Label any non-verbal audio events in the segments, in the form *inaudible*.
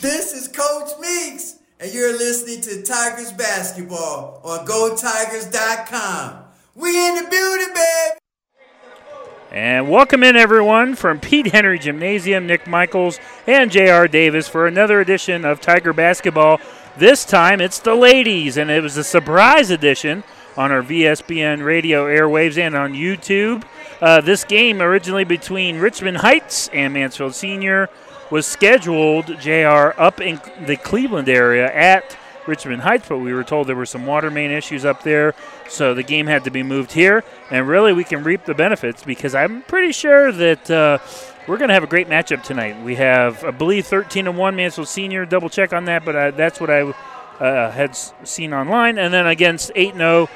This is Coach Meeks, and you're listening to Tigers Basketball on GoTigers.com. We in the building, baby! And welcome in, everyone, from Pete Henry Gymnasium, Nick Michaels, and J.R. Davis for another edition of Tiger Basketball. This time it's the ladies, and it was a surprise edition on our VSBN radio airwaves and on YouTube. Uh, this game, originally between Richmond Heights and Mansfield Senior, was scheduled, JR, up in the Cleveland area at Richmond Heights, but we were told there were some water main issues up there, so the game had to be moved here. And really, we can reap the benefits because I'm pretty sure that uh, we're going to have a great matchup tonight. We have, I believe, 13 and one Mansfield Senior. Double check on that, but I, that's what I uh, had seen online. And then against 8 0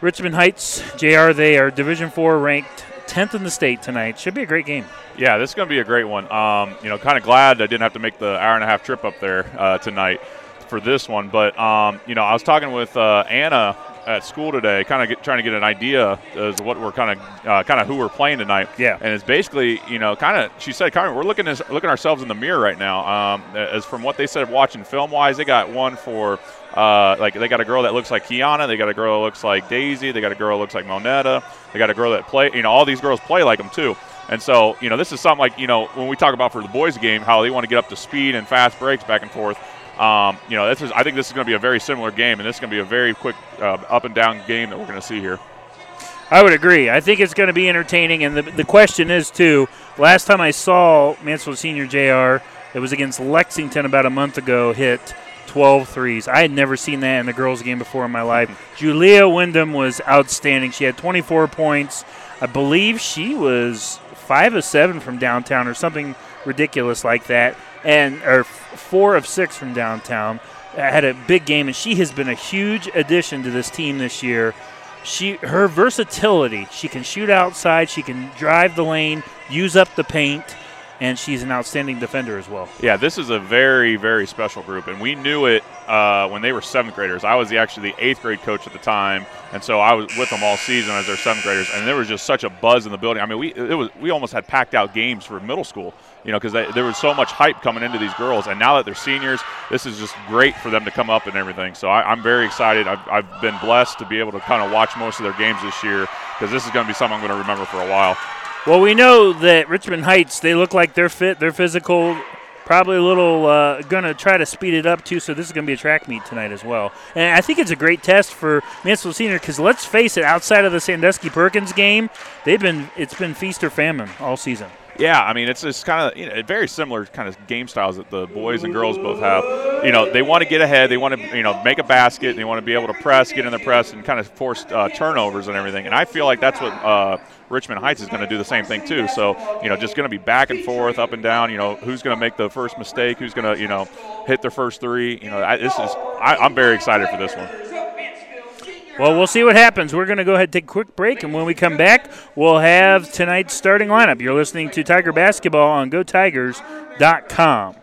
Richmond Heights, JR, they are Division Four ranked 10th in the state tonight. Should be a great game. Yeah, this is going to be a great one. Um, you know, kind of glad I didn't have to make the hour and a half trip up there uh, tonight for this one. But um, you know, I was talking with uh, Anna at school today, kind of trying to get an idea as to what we're kind of uh, kind of who we're playing tonight. Yeah, and it's basically you know kind of she said kind of we're looking as, looking ourselves in the mirror right now. Um, as from what they said watching film wise, they got one for. Uh, like they got a girl that looks like Kiana, they got a girl that looks like Daisy, they got a girl that looks like Monetta, they got a girl that play. You know, all these girls play like them too. And so, you know, this is something like, you know, when we talk about for the boys' game, how they want to get up to speed and fast breaks back and forth. Um, you know, this is, I think this is going to be a very similar game, and this is going to be a very quick uh, up and down game that we're going to see here. I would agree. I think it's going to be entertaining, and the, the question is too. Last time I saw Mansfield Senior Jr. It was against Lexington about a month ago. Hit 12 threes. I had never seen that in the girls' game before in my life. Julia Wyndham was outstanding. She had 24 points. I believe she was five of seven from downtown or something ridiculous like that and or four of six from downtown. Uh, had a big game, and she has been a huge addition to this team this year. She her versatility. She can shoot outside. She can drive the lane, use up the paint and she's an outstanding defender as well. Yeah, this is a very, very special group, and we knew it uh, when they were seventh graders. I was the, actually the eighth grade coach at the time, and so I was with them all season as their seventh graders, and there was just such a buzz in the building. I mean, we it was we almost had packed out games for middle school, you know, because there was so much hype coming into these girls, and now that they're seniors, this is just great for them to come up and everything. So I, am very excited. I've, I've been blessed to be able to kind of watch most of their games this year because this is going to be something I'm going to remember for a while. Well, we know that Richmond Heights, they look like they're fit, they're physical, probably a little uh, going to try to speed it up too. So this is going to be a track meet tonight as well. And I think it's a great test for Mansfield Senior because let's face it, outside of the Sandusky Perkins game, they've been it's been feast or famine all season. Yeah, I mean it's just kind of you know, very similar kind of game styles that the boys and girls both have. You know, they want to get ahead, they want to you know make a basket, they want to be able to press, get in the press, and kind of force uh, turnovers and everything. And I feel like that's what uh, Richmond Heights is going to do the same thing too. So you know, just going to be back and forth, up and down. You know, who's going to make the first mistake? Who's going to you know hit their first three? You know, I, this is I, I'm very excited for this one. Well, we'll see what happens. We're going to go ahead and take a quick break, and when we come back, we'll have tonight's starting lineup. You're listening to Tiger Basketball on GoTigers.com.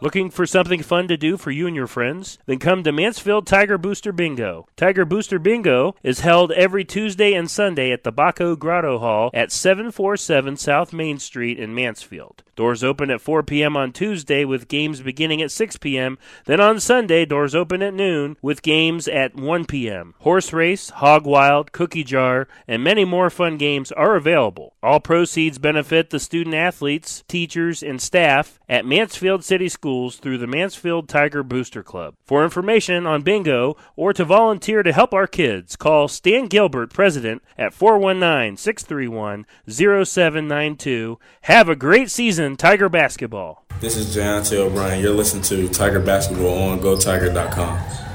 Looking for something fun to do for you and your friends? Then come to Mansfield Tiger Booster Bingo. Tiger Booster Bingo is held every Tuesday and Sunday at the Baco Grotto Hall at 747 South Main Street in Mansfield. Doors open at 4 p.m. on Tuesday with games beginning at 6 p.m. Then on Sunday, doors open at noon with games at 1 p.m. Horse race, hog wild, cookie jar, and many more fun games are available. All proceeds benefit the student athletes, teachers, and staff at Mansfield City Schools through the Mansfield Tiger Booster Club. For information on bingo or to volunteer to help our kids, call Stan Gilbert, President, at 419 631 0792. Have a great season Tiger Basketball. This is Jayante O'Brien. You're listening to Tiger Basketball on GoTiger.com.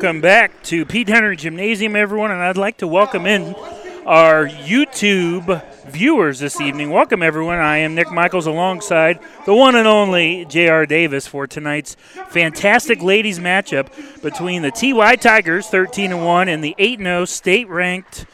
Welcome back to Pete Henry Gymnasium, everyone, and I'd like to welcome in our YouTube viewers this evening. Welcome, everyone. I am Nick Michaels alongside the one and only J.R. Davis for tonight's fantastic ladies matchup between the TY Tigers, 13 and 1, and the 8 0 state ranked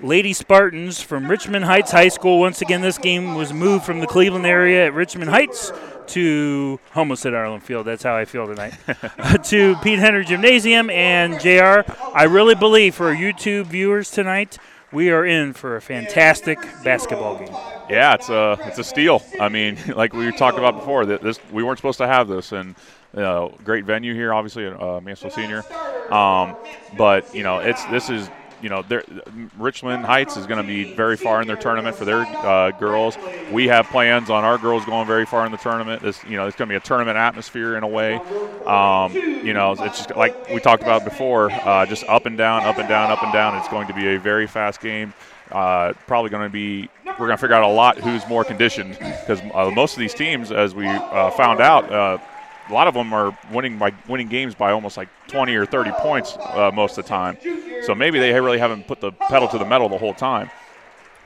Lady Spartans from Richmond Heights High School. Once again, this game was moved from the Cleveland area at Richmond Heights to at Arlen Field. That's how I feel tonight. *laughs* to Pete Henry Gymnasium and JR. I really believe for YouTube viewers tonight, we are in for a fantastic basketball game. Yeah, it's a it's a steal. I mean, *laughs* like we talked about before, that this we weren't supposed to have this, and uh, great venue here, obviously, uh, Mansfield Senior. Um, but you know, it's this is you know, Richmond Heights is going to be very far in their tournament for their uh, girls. We have plans on our girls going very far in the tournament. This, you know, it's going to be a tournament atmosphere in a way. Um, you know, it's just like we talked about before, uh, just up and down, up and down, up and down. It's going to be a very fast game. Uh, probably going to be we're going to figure out a lot who's more conditioned because uh, most of these teams, as we uh, found out, uh, a lot of them are winning by winning games by almost like 20 or 30 points uh, most of the time. So maybe they really haven't put the pedal to the metal the whole time.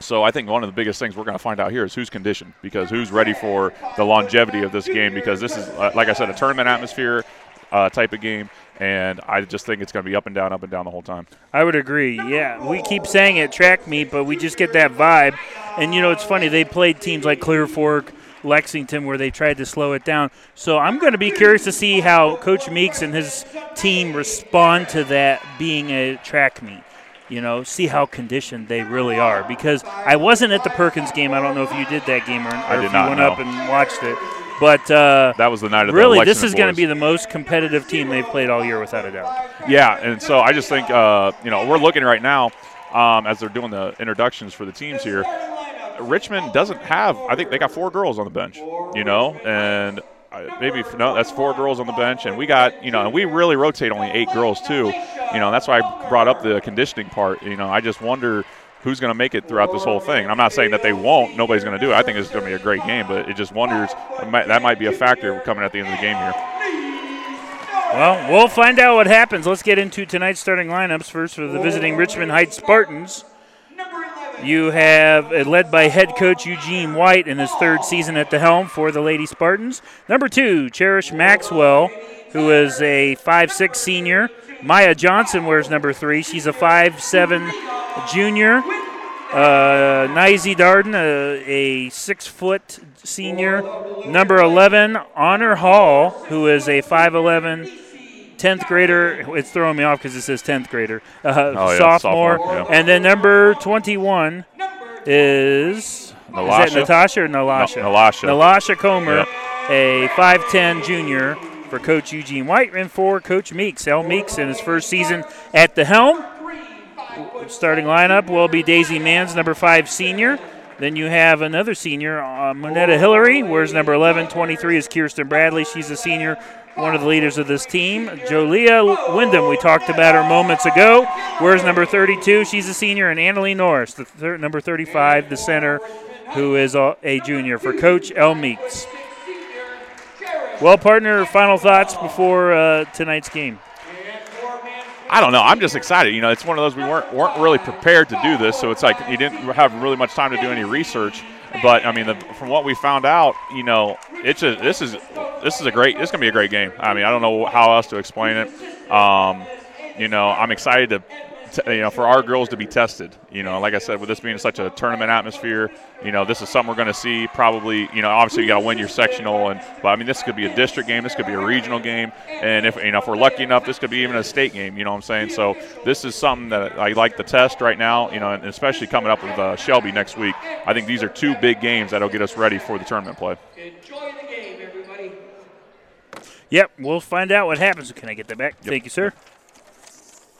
So I think one of the biggest things we're going to find out here is who's conditioned because who's ready for the longevity of this game because this is uh, like I said a tournament atmosphere uh, type of game and I just think it's going to be up and down, up and down the whole time. I would agree. Yeah, we keep saying it track meet, but we just get that vibe. And you know, it's funny they played teams like Clear Fork, Lexington where they tried to slow it down. So I'm going to be curious to see how Coach Meeks and his team respond to that being a track meet. You know, see how conditioned they really are. Because I wasn't at the Perkins game. I don't know if you did that game or, or if you went know. up and watched it. But uh, that was the night of the really, the this is going to be the most competitive team they've played all year, without a doubt. Yeah, and so I just think uh, you know we're looking right now um, as they're doing the introductions for the teams here. Richmond doesn't have. I think they got four girls on the bench. You know, and maybe no, that's four girls on the bench, and we got you know, and we really rotate only eight girls too. You know, that's why I brought up the conditioning part. You know, I just wonder who's going to make it throughout this whole thing. And I'm not saying that they won't. Nobody's going to do it. I think it's going to be a great game, but it just wonders that might be a factor coming at the end of the game here. Well, we'll find out what happens. Let's get into tonight's starting lineups. First for the visiting Richmond Heights Spartans. You have uh, led by head coach Eugene White in his third season at the helm for the Lady Spartans. Number two, Cherish Maxwell, who is a five-six senior. Maya Johnson wears number three. She's a five-seven junior. Uh, Darden, a, a six-foot senior. Number 11, Honor Hall, who is a 5'11 10th grader. It's throwing me off because it says 10th grader. Uh, oh, yeah, sophomore. sophomore yeah. And then number 21 is. Nalasha? Is that Natasha or Nalasha? No, Nalasha. Nalasha Comer, a 5'10 junior for Coach Eugene White and for Coach Meeks. L. Meeks in his first season at the helm. Starting lineup will be Daisy Mans, number five senior. Then you have another senior, uh, Monetta Hillary, whereas number 11, 23 is Kirsten Bradley. She's a senior one of the leaders of this team. Jolia Wyndham, we talked about her moments ago. Where's number 32? She's a senior. And Annalie Norris, the thir- number 35, the center, who is a, a junior for Coach El Meeks. Well, partner, final thoughts before uh, tonight's game. I don't know. I'm just excited. You know, it's one of those we weren't weren't really prepared to do this, so it's like you didn't have really much time to do any research. But I mean, the, from what we found out, you know, it's a this is this is a great this is gonna be a great game. I mean, I don't know how else to explain it. Um, you know, I'm excited to you know, for our girls to be tested. You know, like I said, with this being such a tournament atmosphere, you know, this is something we're going to see probably. You know, obviously you got to win your sectional, and but I mean, this could be a district game, this could be a regional game, and if you know, if we're lucky enough, this could be even a state game. You know what I'm saying? So this is something that I like to test right now. You know, and especially coming up with uh, Shelby next week. I think these are two big games that'll get us ready for the tournament play. Enjoy the game, everybody. Yep, we'll find out what happens. Can I get that back? Yep. Thank you, sir.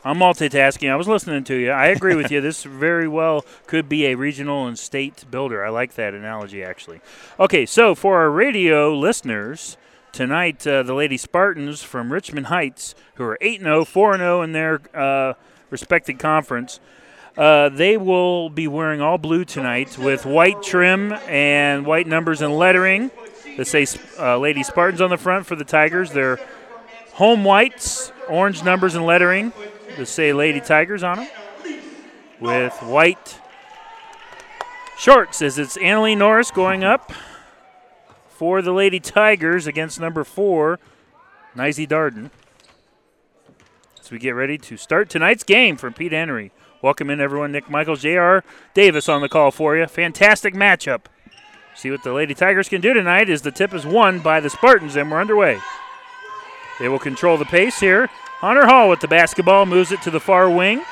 I'm multitasking. I was listening to you. I agree with you. This very well could be a regional and state builder. I like that analogy, actually. Okay, so for our radio listeners, tonight uh, the Lady Spartans from Richmond Heights, who are 8 0, 4 0 in their uh, respected conference, uh, they will be wearing all blue tonight with white trim and white numbers and lettering that say uh, Lady Spartans on the front for the Tigers. They're home whites, orange numbers and lettering to say Lady Tigers on them. with white shorts as it's Annalie Norris going up for the Lady Tigers against number four, Nizy Darden. As we get ready to start tonight's game from Pete Henry. Welcome in, everyone. Nick Michaels, J.R. Davis on the call for you. Fantastic matchup. See what the Lady Tigers can do tonight as the tip is won by the Spartans, and we're underway. They will control the pace here. Hunter Hall with the basketball moves it to the far wing.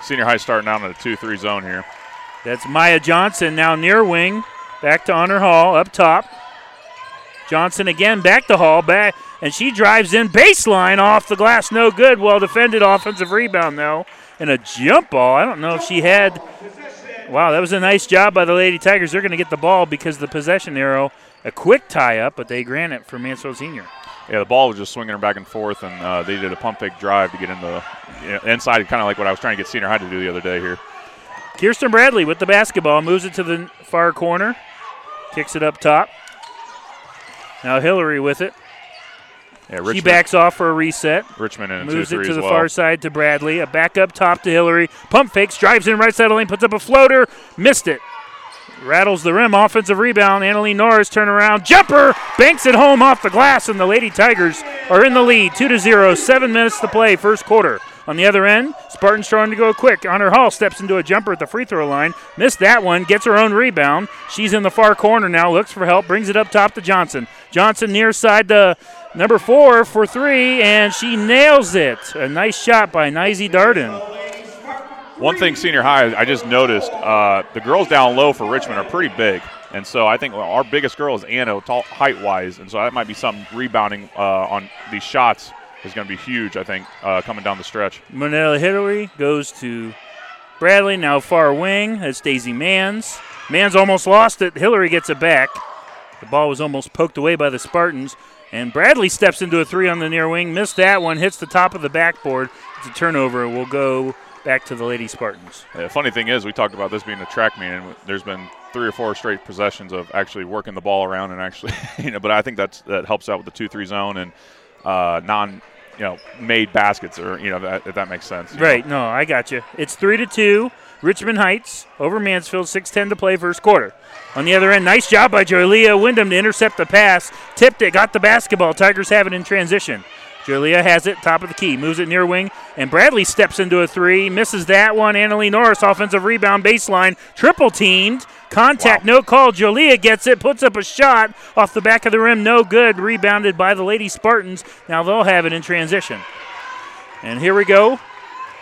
Senior high starting out in a 2 3 zone here. That's Maya Johnson now near wing. Back to Hunter Hall up top. Johnson again back to Hall back and she drives in baseline off the glass no good well defended offensive rebound though and a jump ball I don't know if she had wow that was a nice job by the Lady Tigers. They're going to get the ball because the possession arrow a quick tie up but they grant it for Mansfield Senior. Yeah, the ball was just swinging back and forth, and uh, they did a pump fake drive to get in the you know, inside, kind of like what I was trying to get senior high to do the other day here. Kirsten Bradley with the basketball moves it to the far corner kicks it up top. Now Hillary with it Yeah, she Richmond, backs off for a reset Richmond in a Moves it to the well. far side to Bradley. A back up top to Hillary. Pump fakes, drives in right side of the lane, puts up a floater. Missed it. Rattles the rim. Offensive rebound. Annalie Norris turn around. Jumper banks it home off the glass, and the Lady Tigers are in the lead. 2 to 0. Seven minutes to play, first quarter. On the other end, Spartans trying to go quick. Honor Hall steps into a jumper at the free throw line. Missed that one. Gets her own rebound. She's in the far corner now. Looks for help. Brings it up top to Johnson. Johnson near side to number four for three, and she nails it. A nice shot by Nizy Darden. One thing, senior high, I just noticed uh, the girls down low for Richmond are pretty big. And so I think our biggest girl is Anna, tall, height wise. And so that might be some rebounding uh, on these shots is going to be huge, I think, uh, coming down the stretch. Manila Hillary goes to Bradley, now far wing. That's Daisy Mans. Mans almost lost it. Hillary gets it back. The ball was almost poked away by the Spartans. And Bradley steps into a three on the near wing. Missed that one. Hits the top of the backboard. It's a turnover. We'll go back to the Lady Spartans. The funny thing is, we talked about this being a track meet, and there's been three or four straight possessions of actually working the ball around and actually, *laughs* you know, but I think that's that helps out with the two-three zone and uh, non, you know, made baskets or you know that if that makes sense. you know. Right. No, I got you. It's three to two. Richmond Heights over Mansfield. Six ten to play first quarter. On the other end, nice job by Joelia Wyndham to intercept the pass. Tipped it, got the basketball. Tigers have it in transition. Joelia has it, top of the key, moves it near wing, and Bradley steps into a three, misses that one. Annalie Norris, offensive rebound baseline, triple teamed. Contact, no call. Jolia gets it, puts up a shot off the back of the rim, no good. Rebounded by the Lady Spartans. Now they'll have it in transition. And here we go.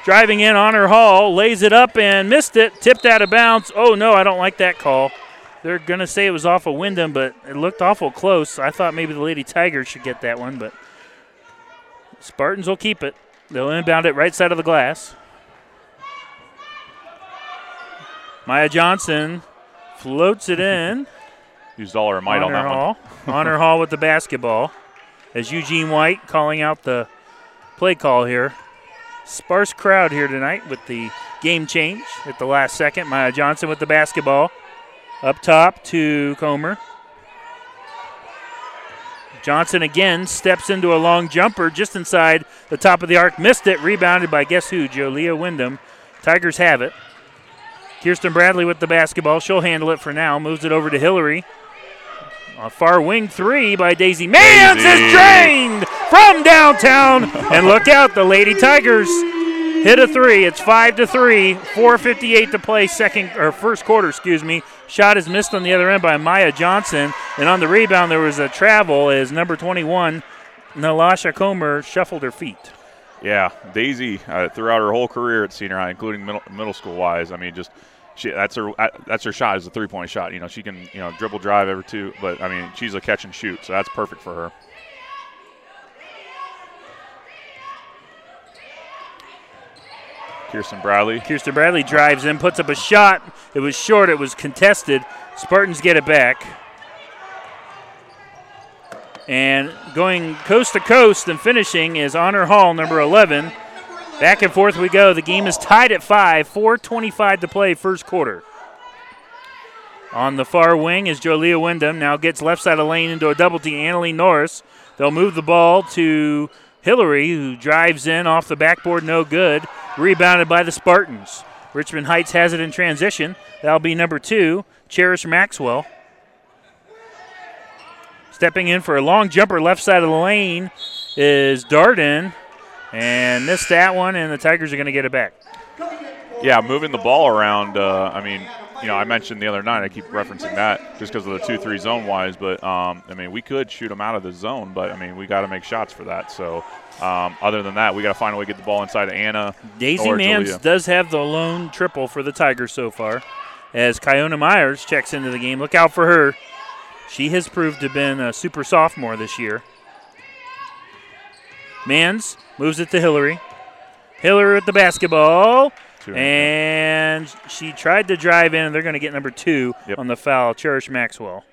Driving in, Honor Hall lays it up and missed it, tipped out of bounds. Oh no, I don't like that call. They're gonna say it was off of Wyndham, but it looked awful close. I thought maybe the Lady Tigers should get that one, but Spartans will keep it. They'll inbound it right side of the glass. Maya Johnson floats it in. *laughs* Used all her might on Honor that one. Hall. Honor *laughs* Hall with the basketball. As Eugene White calling out the play call here. Sparse crowd here tonight with the game change at the last second. Maya Johnson with the basketball. Up top to Comer. Johnson again steps into a long jumper just inside the top of the arc. Missed it. Rebounded by guess who? Jolia Wyndham. Tigers have it. Kirsten Bradley with the basketball. She'll handle it for now. Moves it over to Hillary. A far wing three by Daisy Mans is drained from downtown. and look out, the Lady Tigers hit a three. It's five to three. 4:58 to play. Second or first quarter, excuse me. Shot is missed on the other end by Maya Johnson, and on the rebound there was a travel as number 21, Nalasha Comer, shuffled her feet. Yeah, Daisy uh, throughout her whole career at senior high, including middle, middle school wise. I mean, just she that's her that's her shot is a three point shot. You know, she can you know dribble drive every two, but I mean she's a catch and shoot, so that's perfect for her. Kirsten Bradley. Kirsten Bradley drives in, puts up a shot. It was short. It was contested. Spartans get it back. And going coast to coast and finishing is Honor Hall, number 11. Back and forth we go. The game is tied at 5, 4.25 to play, first quarter. On the far wing is Jolia Wyndham. Now gets left side of the lane into a double team. Annalie Norris. They'll move the ball to Hillary, who drives in off the backboard, no good. Rebounded by the Spartans. Richmond Heights has it in transition. That'll be number two, Cherish Maxwell. Stepping in for a long jumper left side of the lane is Darden. And missed that one, and the Tigers are going to get it back. Yeah, moving the ball around. Uh, I mean, you know, I mentioned the other night. I keep referencing that just because of the two-three zone wise. But um, I mean, we could shoot them out of the zone, but I mean, we got to make shots for that. So, um, other than that, we got to find a way to get the ball inside of Anna. Daisy Mans does have the lone triple for the Tigers so far. As Kiona Myers checks into the game, look out for her. She has proved to have been a super sophomore this year. Mans moves it to Hillary. Hillary with the basketball. Two. And she tried to drive in, and they're going to get number two Yep. on the foul, Cherish Maxwell.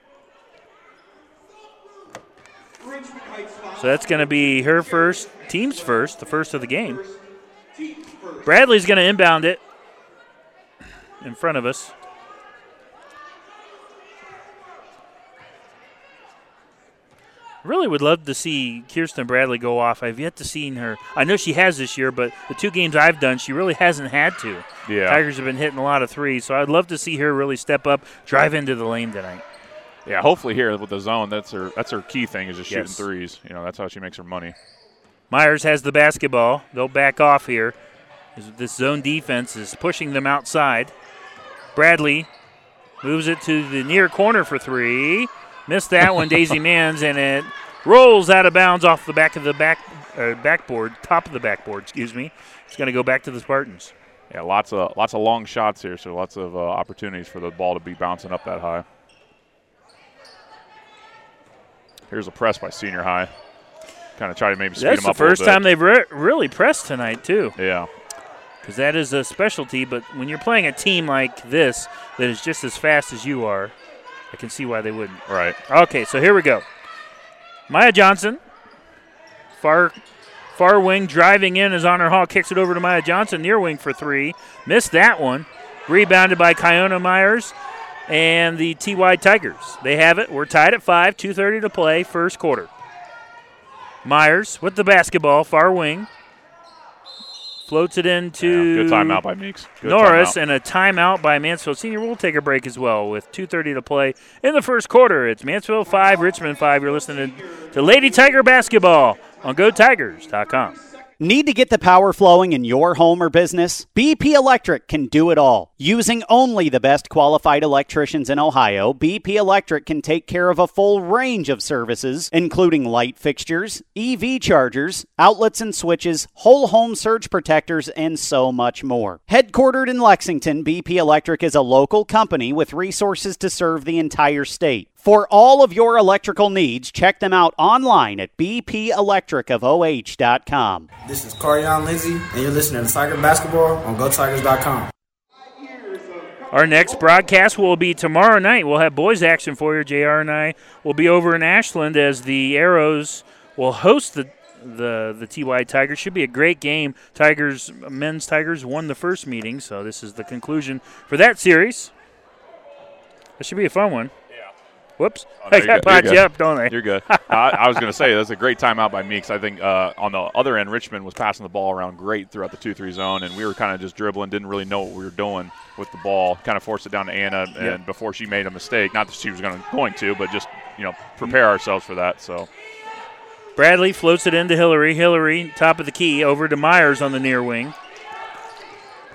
So that's going to be her first, team's first, the first of the game. Bradley's going to inbound it in front of us. Really would love to see Kirsten Bradley go off. I've yet to seen her. I know she has this year, but the two games I've done, she really hasn't had to. Yeah. Tigers have been hitting a lot of threes, so I'd love to see her really step up, drive into the lane tonight. Yeah, hopefully here with the zone, that's her that's her key thing is just shooting Yes. threes. You know, that's how she makes her money. Myers has the basketball. They'll back off here. This zone defense is pushing them outside. Bradley moves it to the near corner for three. Missed that one, Daisy Mans, and it rolls out of bounds off the back of the back uh, backboard, top of the backboard. Excuse me. It's going to go back to the Spartans. Yeah, lots of lots of long shots here, so lots of uh, opportunities for the ball to be bouncing up that high. Here's a press by Senior High. Kind of try to maybe speed That's them up a little first time they've re- really pressed tonight too. Yeah, because that is a specialty. But when you're playing a team like this that is just as fast as you are, I can see why they wouldn't. right. Okay, so here we go. Maya Johnson, far far wing driving in as Honor Hall kicks it over to Maya Johnson, near wing for three. Missed that one. Rebounded by Kiona Myers and the TY Tigers. They have it. We're tied at five, 2.30 to play, first quarter. Myers with the basketball, far wing. Floats it into Yeah, good timeout by Meeks. Good Norris timeout. and a timeout by Mansfield Senior. We'll take a break as well with 2:30 to play in the first quarter. It's Mansfield five, Richmond five. You're listening to Lady Tiger basketball on GoTigers.com. Need to get the power flowing in your home or business? BP Electric can do it all. Using only the best qualified electricians in Ohio, BP Electric can take care of a full range of services, including light fixtures, EV chargers, outlets and switches, whole home surge protectors, and so much more. Headquartered in Lexington, BP Electric is a local company with resources to serve the entire state. For all of your electrical needs, check them out online at bpelectricofoh.com. This is Carion Lindsay, and you're listening to Tiger Basketball on GoTigers.com. Our next broadcast will be tomorrow night. We'll have boys action for you. Jr. and I will be over in Ashland as the Arrows will host the the the TY Tigers. Should be a great game. Tigers men's Tigers won the first meeting, so this is the conclusion for that series. That should be a fun one. Whoops. Oh, you're got good. You're potted good. you up, don't I? You're good. I, I was going to say that's a great timeout by Meeks. I think uh, on the other end, Richmond was passing the ball around great throughout the two-three zone, and we were kind of just dribbling, didn't really know what we were doing with the ball. Kind of forced it down to Anna, and Yeah. before she made a mistake, not that she was going going to, but just you know prepare ourselves for that. So Bradley floats it into Hillary. Hillary, top of the key, over to Myers on the near wing.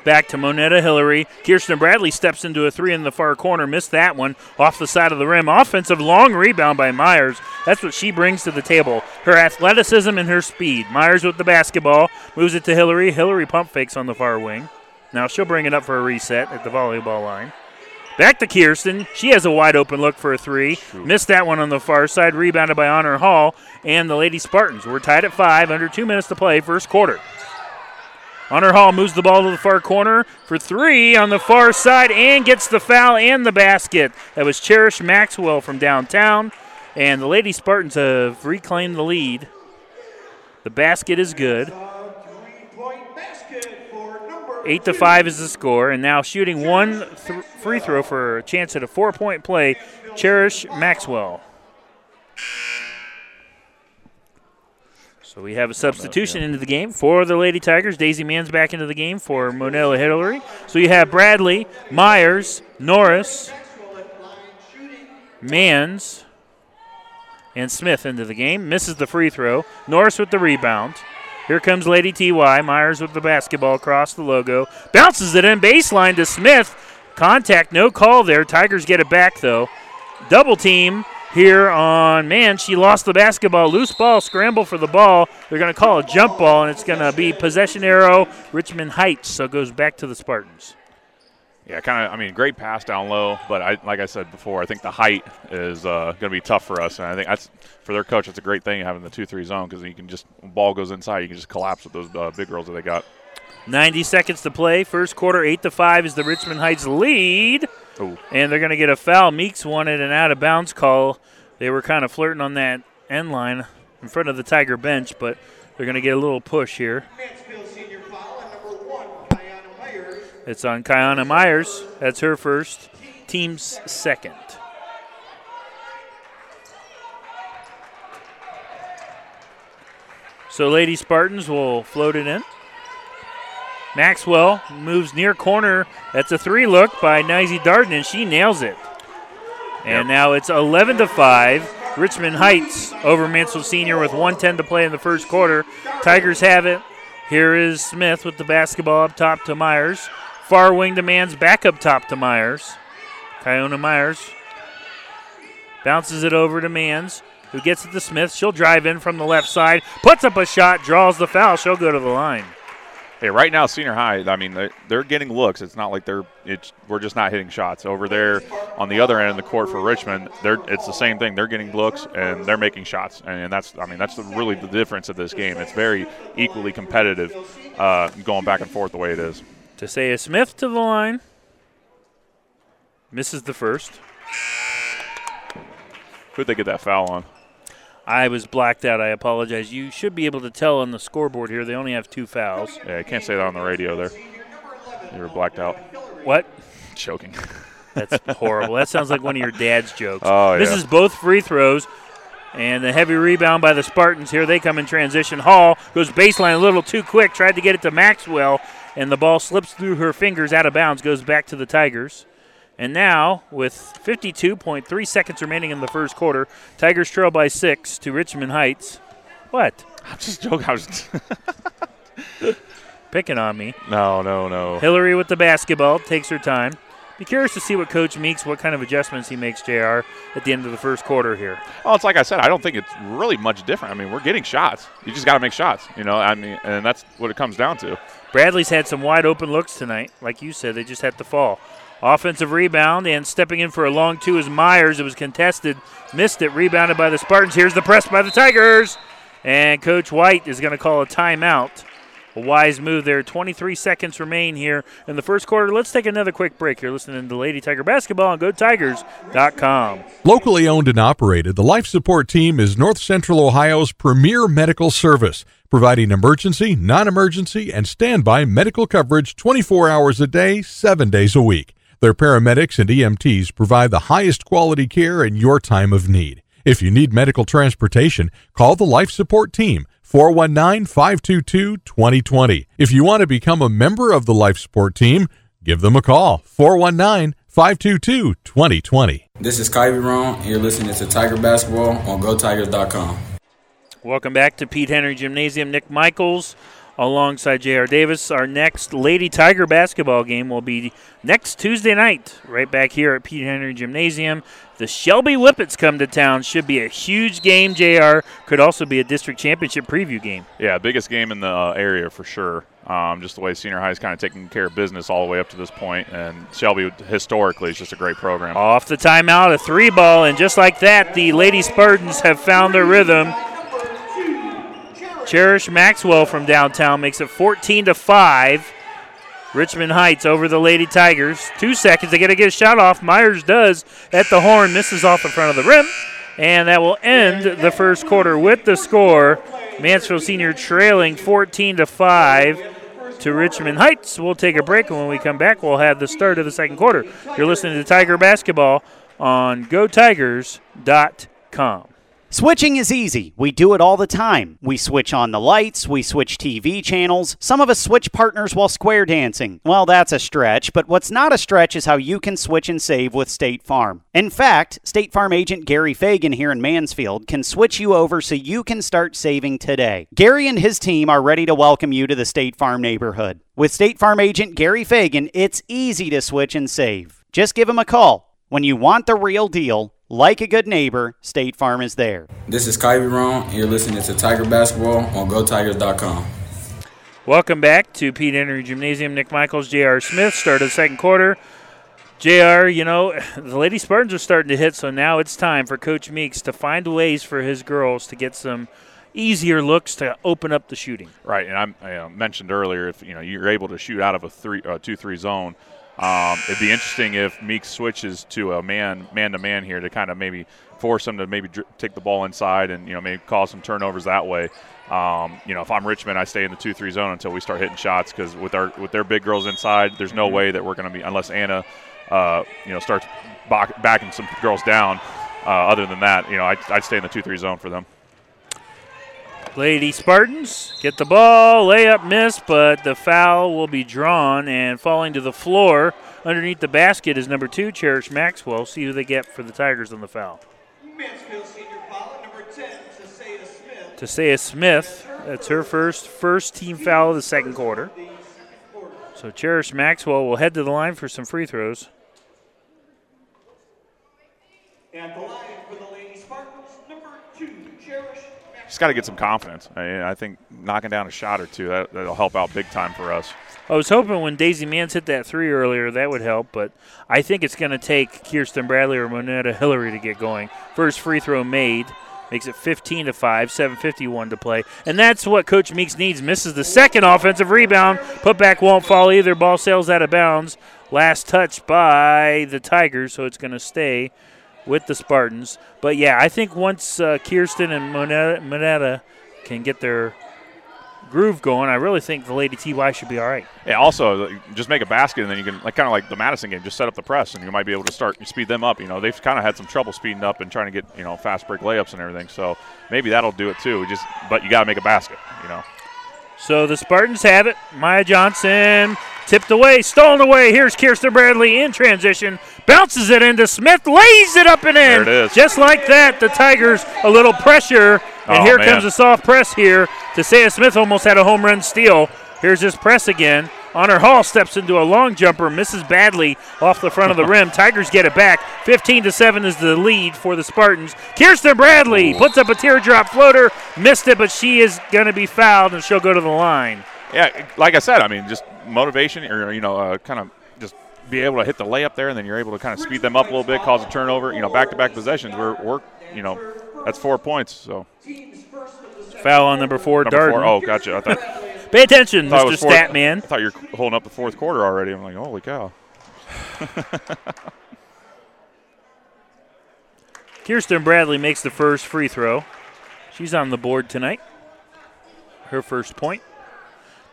Back to Monetta Hillary. Kirsten Bradley steps into a three in the far corner. Missed that one off the side of the rim. Offensive long rebound by Myers. That's what she brings to the table. Her athleticism and her speed. Myers with the basketball. Moves it to Hillary. Hillary pump fakes on the far wing. Now she'll bring it up for a reset at the volleyball line. Back to Kirsten. She has a wide open look for a three. Missed that one on the far side. Rebounded by Honor Hall and the Lady Spartans. We're tied at five, under two minutes to play, first quarter. Honor Hall moves the ball to the far corner for three on the far side and gets the foul and the basket. That was Cherish Maxwell from downtown. And the Lady Spartans have reclaimed the lead. The basket is good. Eight to five is the score, and now shooting one th- free throw for a chance at a four-point play. Cherish Maxwell. So we have a substitution into the game for the Lady Tigers. Daisy Mann's back into the game for Monetta Hillary. So you have Bradley, Myers, Norris, Mans, and Smith into the game. Misses the free throw. Norris with the rebound. Here comes Lady TY. Myers with the basketball across the logo. Bounces it in baseline to Smith. Contact, no call there. Tigers get it back though. Double team here on man. She lost the basketball. Loose ball, scramble for the ball. They're going to call a jump ball, and it's going to be possession arrow, Richmond Heights. So it goes back to the Spartans. Yeah, kind of. I mean, great pass down low, but I, like I said before, I think the height is uh, going to be tough for us, and I think that's for their coach. It's a great thing having the two-three zone because you can just ball goes inside, you can just collapse with those uh, big girls that they got. 90 seconds to play. First quarter, eight to five is the Richmond Heights lead, Ooh. and they're going to get a foul. Meeks wanted an out of bounds call. They were kind of flirting on that end line in front of the Tiger bench, but they're going to get a little push here. It's on Kiana Myers. That's her first. Team's second. So Lady Spartans will float it in. Maxwell moves near corner. That's a three look by Nizy Darden, and she nails it. And now it's 11 to 5. Richmond Heights over Mansfield Senior with 110 to play in the first quarter. Tigers have it. Here is Smith with the basketball up top to Myers. Far wing demands back up top to Myers. Kiona Myers bounces it over to Mans, who gets it to Smith. She'll drive in from the left side, puts up a shot, draws the foul. She'll go to the line. Hey, right now, senior high. I mean, they're, they're getting looks. It's not like they're. It's we're just not hitting shots over there on the other end of the court for Richmond. They're it's the same thing. They're getting looks and they're making shots, and that's. I mean, that's the, really the difference of this game. It's very equally competitive, uh, going back and forth the way it is. To say a Smith to the line. Misses the first. Who'd they get that foul on? I was blacked out. I apologize. You should be able to tell on the scoreboard here. They only have two fouls. Yeah, I can't say that on the radio there. You were blacked out. What? *laughs* Choking. That's *laughs* horrible. That sounds like one of your dad's jokes. Oh, This yeah. is both free throws. And the heavy rebound by the Spartans. Here they come in transition. Hall goes baseline a little too quick. Tried to get it to Maxwell. And the ball slips through her fingers out of bounds. Goes back to the Tigers. And now, with 52.3 seconds remaining in the first quarter, Tigers trail by six to Richmond Heights. What? *laughs* I'm just joking. I was *laughs* Picking on me. no, no, no. Hillary with the basketball takes her time. Be curious to see what Coach Meeks, what kind of adjustments he makes, JR, at the end of the first quarter here. Well, it's like I said. I don't think it's really much different. I mean, we're getting shots. You just got to make shots. You know, I mean, and that's what it comes down to. Bradley's had some wide open looks tonight. Like you said, they just had to fall. Offensive rebound and stepping in for a long two is Myers. It was contested, missed it, rebounded by the Spartans. Here's the press by the Tigers. And Coach White is going to call a timeout. A wise move there. 23 seconds remain here in the first quarter. Let's take another quick break. You're listening to Lady Tiger Basketball on GoTigers.com. Locally owned and operated, the Life Support Team is North Central Ohio's premier medical service, providing emergency, non emergency, and standby medical coverage 24 hours a day, 7 days a week. Their paramedics and EMTs provide the highest quality care in your time of need. If you need medical transportation, call the Life Support Team. 419 522 2020. If you want to become a member of the Life Support Team, give them a call. 419 522 2020. This is Kyrie Ron, and you're listening to Tiger Basketball on GoTigers.com. Welcome back to Pete Henry Gymnasium. Nick Michaels alongside J.R. Davis. Our next Lady Tiger basketball game will be next Tuesday night, right back here at Pete Henry Gymnasium. The Shelby Whippets come to town. Should be a huge game, JR. Could also be a district championship preview game. Yeah, biggest game in the uh, area for sure. Um, just the way senior high is kind of taking care of business all the way up to this point, and Shelby historically is just a great program. Off the timeout, a three ball, and just like that, the Lady Spartans have found their rhythm. Cherish Maxwell from downtown makes it 14 to 5. Richmond Heights over the Lady Tigers. Two seconds. They got to get a shot off. Myers does at the horn, misses off the front of the rim. And that will end the first quarter with the score. Mansfield Senior trailing 14 to 5 to Richmond Heights. We'll take a break, and when we come back, we'll have the start of the second quarter. You're listening to Tiger Basketball on GoTigers.com. Switching is easy. We do it all the time. We switch on the lights, we switch TV channels. Some of us switch partners while square dancing. Well, that's a stretch, but what's not a stretch is how you can switch and save with State Farm. In fact, State Farm agent Gary Fagan here in Mansfield can switch you over so you can start saving today. Gary and his team are ready to welcome you to the State Farm neighborhood. With State Farm agent Gary Fagan, it's easy to switch and save. Just give him a call. When you want the real deal, like a good neighbor, State Farm is there. This is Kyrie Ron, and you're listening to Tiger Basketball on GoTigers.com. Welcome back to Pete Henry Gymnasium. Nick Michaels, J.R. Smith, start of the second quarter. JR, you know, *laughs* the Lady Spartans are starting to hit, so now it's time for Coach Meeks to find ways for his girls to get some easier looks to open up the shooting. Right, and I'm, I uh, mentioned earlier if you know you're able to shoot out of a three, uh, two, three zone, um, it'd be interesting if Meeks switches to a man, man to man here to kind of maybe force them to maybe dr- take the ball inside and you know maybe cause some turnovers that way. Um, you know, if I'm Richmond, I stay in the two-three zone until we start hitting shots because with our with their big girls inside, there's no way that we're going to be unless Anna, uh, you know, starts back, backing some girls down. Uh, other than that, you know, I'd, I'd stay in the two-three zone for them. Lady Spartans get the ball, layup miss, but the foul will be drawn and falling to the floor underneath the basket is number two, Cherish Maxwell. See who they get for the Tigers on the foul. Mansfield senior foul, number 10, Tasea Smith. Tasea Smith, that's her first first team foul of the second quarter. So Cherish Maxwell will head to the line for some free throws. At the line for the Lady Spartans, number 2, Cherish Just got to get some confidence. I, I think knocking down a shot or two that, that'll help out big time for us. I was hoping when Daisy Mans hit that three earlier that would help, but I think it's going to take Kirsten Bradley or Monetta Hillary to get going. First free throw made makes it 15 to 5, 7:51 to play, and that's what Coach Meeks needs. Misses the second offensive rebound. Putback won't fall either. Ball sails out of bounds. Last touch by the Tigers, so it's going to stay with the Spartans. But yeah, I think once uh, Kirsten and Monetta can get their groove going, I really think the Lady TY should be all right. Yeah. Also, just make a basket, and then you can like kind of like the Madison game, just set up the press, and you might be able to start speed them up. You know, they've kind of had some trouble speeding up and trying to get you know fast break layups and everything. So maybe that'll do it too. Just, but you got to make a basket. You know. So the Spartans have it. Maya Johnson tipped away, stolen away. Here's Kirsten Bradley in transition. Bounces it into Smith, lays it up and in. There it is. Just like that, the Tigers a little pressure. And Oh, here man. comes a soft press here. Tasea Smith almost had a home run steal. Here's his press again. Honor Hall steps into a long jumper, misses badly off the front of the *laughs* rim. Tigers get it back. 15 to 7 is the lead for the Spartans. Kirsten Bradley puts up a teardrop floater, missed it, but she is going to be fouled and she'll go to the line. Yeah, like I said, I mean, just motivation or you know, uh, kind of just be able to hit the layup there, and then you're able to kind of speed them up a little bit, cause a turnover. You know, back-to-back possessions. We're, we're you know, that's four points. So Foul on number four, number Darden. four. Oh, gotcha. I thought, Pay attention, Mr. Statman. I thought you were holding up the fourth quarter already. I'm like, holy cow. *laughs* Kirsten Bradley makes the first free throw. She's on the board tonight. Her first point.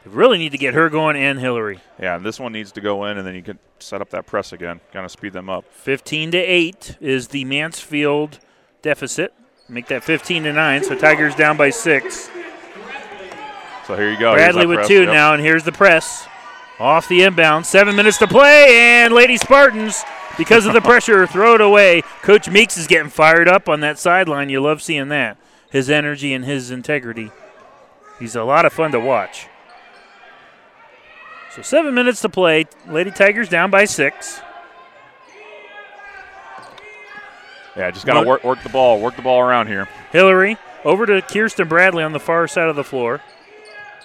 They really need to get her going and Hillary. Yeah, and this one needs to go in, and then you can set up that press again, kind of speed them up. 15 to 8 is the Mansfield deficit. Make that 15 to 9, so Tigers down by 6. So here you go. Bradley with press. two Yep. now, and here's the press. Off the inbound, seven minutes to play, and Lady Spartans, because of the *laughs* pressure, throw it away. Coach Meeks is getting fired up on that sideline. You love seeing that. His energy and his integrity. He's a lot of fun to watch. So seven minutes to play. Lady Tigers down by six. Yeah, just got to work, work the ball, work the ball around here. Hillary over to Kirsten Bradley on the far side of the floor.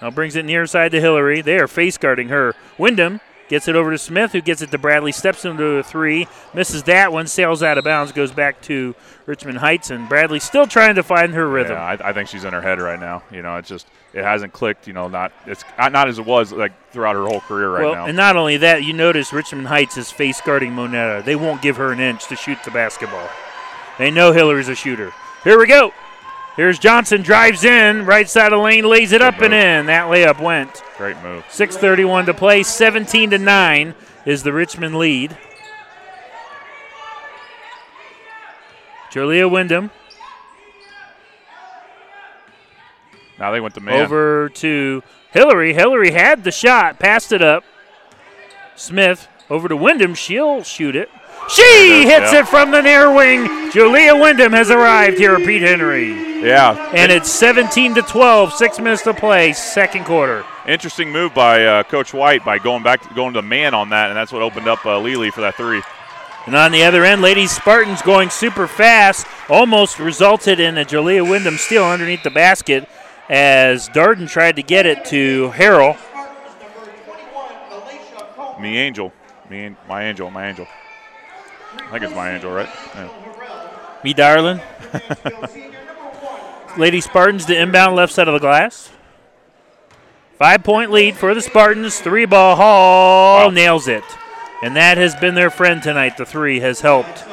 Now brings it near side to Hillary. They are face guarding her. Wyndham gets it over to Smith, who gets it to Bradley, steps into a three, misses that one, sails out of bounds, goes back to Richmond Heights, and Bradley still trying to find her rhythm. Yeah, I, I think she's in her head right now. You know, it's just it hasn't clicked. You know, not it's not as it was like throughout her whole career right well, now. and not only that, you notice Richmond Heights is face guarding Monetta. They won't give her an inch to shoot the basketball. They know Hillary's a shooter. Here we go. Here's Johnson, drives in, right side of the lane, lays it up and in. That layup went. Great move. 6:31 to play. 17 to nine is the Richmond lead. Julia Wyndham Now they went to man. Over to Hillary. Hillary had the shot, passed it up. Smith over to Wyndham. She'll shoot it. She hits yeah. it from the near wing. Julia Wyndham has arrived here at Pete Henry. Yeah. And it's 17 to 12, six minutes to play, second quarter. Interesting move by uh, Coach White by going back, going to man on that, and that's what opened up uh, Lely for that three. And on the other end, Ladies Spartans going super fast, almost resulted in a Julia Wyndham steal underneath the basket as Darden tried to get it to Harrell. Me Angel, me, my Angel, my Angel. I think it's my Angel, right? Yeah. Me darling. *laughs* Lady Spartans to inbound left side of the glass. Five point lead for the Spartans. Three ball Hall Wow. nails it. And that has been their friend tonight. The three has helped.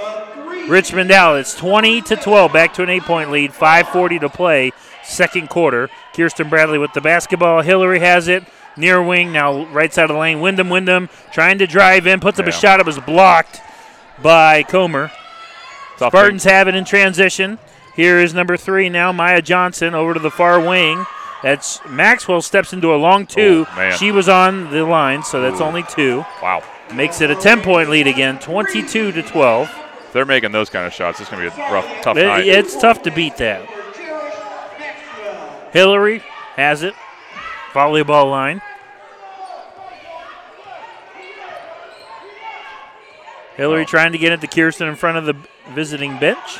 Richmond out. It's 20 to 12. Back to an eight point lead. 5.40 to play. Second quarter. Kirsten Bradley with the basketball. Hillary has it. Near wing. Now right side of the lane. Wyndham, Wyndham trying to drive in. Puts up a shot. It was blocked by Comer. Spartans have it in transition. Here is number three now, Maya Johnson over to the far wing. That's Maxwell steps into a long two. Oh, she was on the line, so that's only two. Wow. Makes it a 10 point lead again, 22 to 12. If they're making those kind of shots, it's going to be a rough, tough It- night. it's tough to beat that. Hillary has it. Volleyball line. Hillary trying to get it to Kirsten in front of the visiting bench.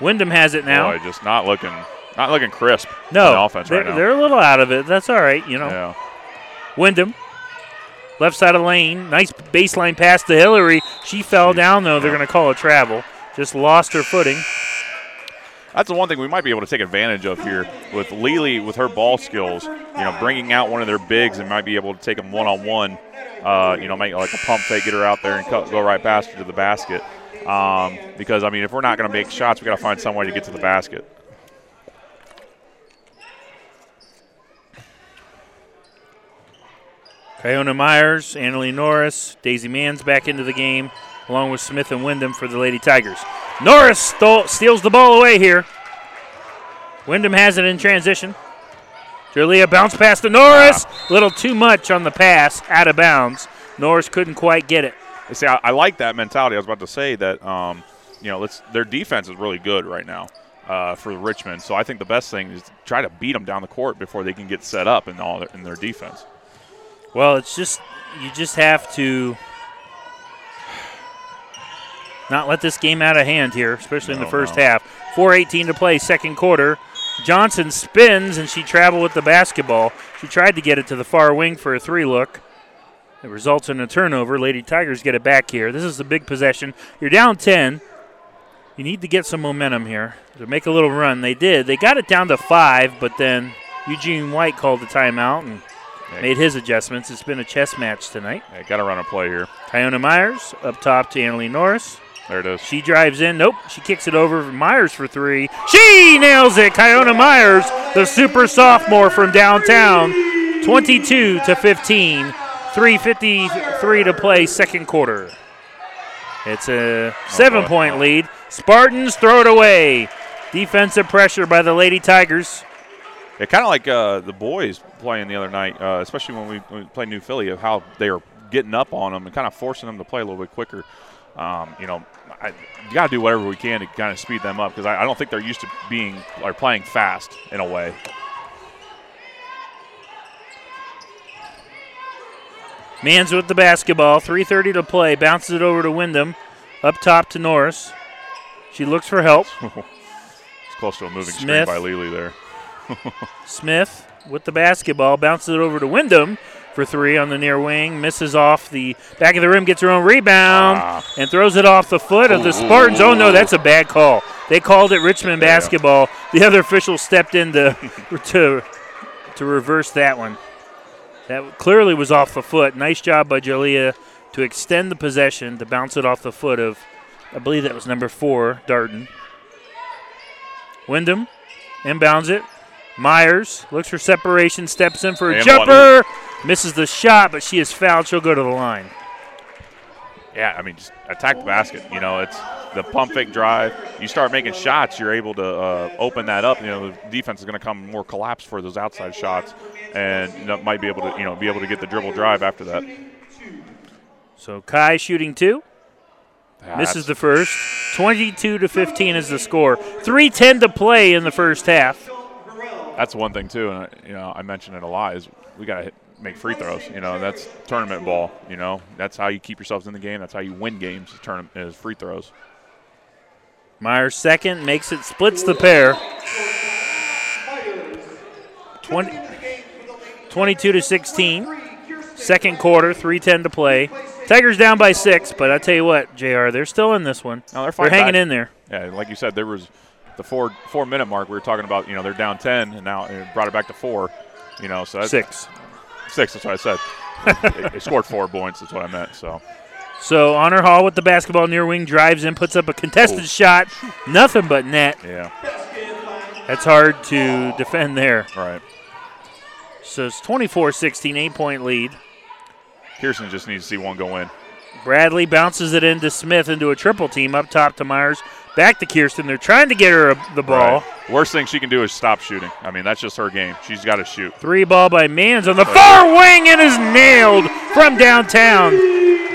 Wyndham has it now. Boy, just not looking, not looking crisp. No, offense they're, right now. they're a little out of it. That's all right, you know. yeah. Wyndham, left side of the lane, nice baseline pass to Hillary. She fell down though. They're going to call a travel. Just lost her footing. That's the one thing we might be able to take advantage of here with Lely with her ball skills. You know, bringing out one of their bigs and might be able to take them one on one. You know, make like a pump fake, get her out there and cut, go right past her to the basket. Um, because I mean, if we're not going to make shots, we got to find some way to get to the basket. Iona Myers, Annalie Norris, Daisy Manns back into the game, along with Smith and Wyndham for the Lady Tigers. Norris stole, steals the ball away here. Wyndham has it in transition. Julia bounce pass to Norris. A little too much on the pass, out of bounds. Norris couldn't quite get it. See, I, I like that mentality. I was about to say that, um, you know, let's, their defense is really good right now uh, for Richmond. So I think the best thing is to try to beat them down the court before they can get set up in all their, in their defense. Well, it's just you just have to not let this game out of hand here, especially in the first no. half. 4:18 to play, second quarter. Johnson spins and she traveled with the basketball. She tried to get it to the far wing for a three look. It results in a turnover. Lady Tigers get it back here. This is a big possession. You're down 10. You need to get some momentum here to make a little run. They did. They got it down to five, but then Eugene White called the timeout and made his adjustments. It's been a chess match tonight. Hey, got to run a play here. Iona Myers up top to Annalie Norris. There it is. She drives in. Nope. She kicks it over Myers for three. She nails it. Kiona Myers, the super sophomore from downtown. 22 to 15. 3.53 to play, second quarter. It's a seven point lead. Spartans throw it away. Defensive pressure by the Lady Tigers. Yeah, kind of like uh, the boys playing the other night, uh, especially when we, when we played New Philly, of how they are getting up on them and kind of forcing them to play a little bit quicker. Um, you know, I, you got to do whatever we can to kind of speed them up because I, I don't think they're used to being or playing fast in a way. Mans with the basketball. 3.30 to play. Bounces it over to Wyndham. Up top to Norris. She looks for help. *laughs* It's close to a moving Smith. screen by Lely there. *laughs* Smith with the basketball bounces it over to Wyndham for three on the near wing. Misses off the back of the rim, gets her own rebound, Ah. and throws it off the foot of the Spartans. Oh no, that's a bad call. They called it Richmond Yeah. basketball. The other official stepped in to *laughs* to, to reverse that one. That clearly was off the foot. Nice job by Jalea to extend the possession to bounce it off the foot of, I believe that was number four, Darden. Wyndham inbounds it. Myers looks for separation, steps in for a And jumper, misses the shot, but she is fouled. She'll go to the line. Yeah, I mean, just attack the basket. You know, it's the pump fake drive. You start making shots, you're able to uh, open that up. You know, the defense is going to come more collapsed for those outside shots, and you know, might be able to you know be able to get the dribble drive after that. So Kai shooting two. Yeah, Misses the first. 22 to 15 is the score. 3:10 to play in the first half. That's one thing too, and I- you know I mentioned it a lot is we got to make free throws. You know, that's tournament ball. You know, that's how you keep yourselves in the game. That's how you win games. Is tournament is free throws. Myers second makes it, splits the pair. 20, 22 to 16. Second quarter, 3:10 to play. Tigers down by six, but I tell you what, Jr. They're still in this one. No, they're they're hanging back. in there. Yeah, like you said, there was the four four minute mark. We were talking about. You know, they're down ten, and now it brought it back to four. You know, so that's Six. Six. That's what I said. they, they scored four points. That's what I meant. So So Honor Hall with the basketball near wing drives in, puts up a contested Oh. shot, nothing but net. yeah, That's hard to defend there. right. So it's 24-16, eight-point lead. Pearson just needs to see one go in. Bradley bounces it into Smith into a triple team up top to Myers. Back to Kirsten. They're trying to get her the ball. Right. Worst thing she can do is stop shooting. I mean, that's just her game. She's got to shoot. Three ball by Mans on the far wing and is nailed from downtown.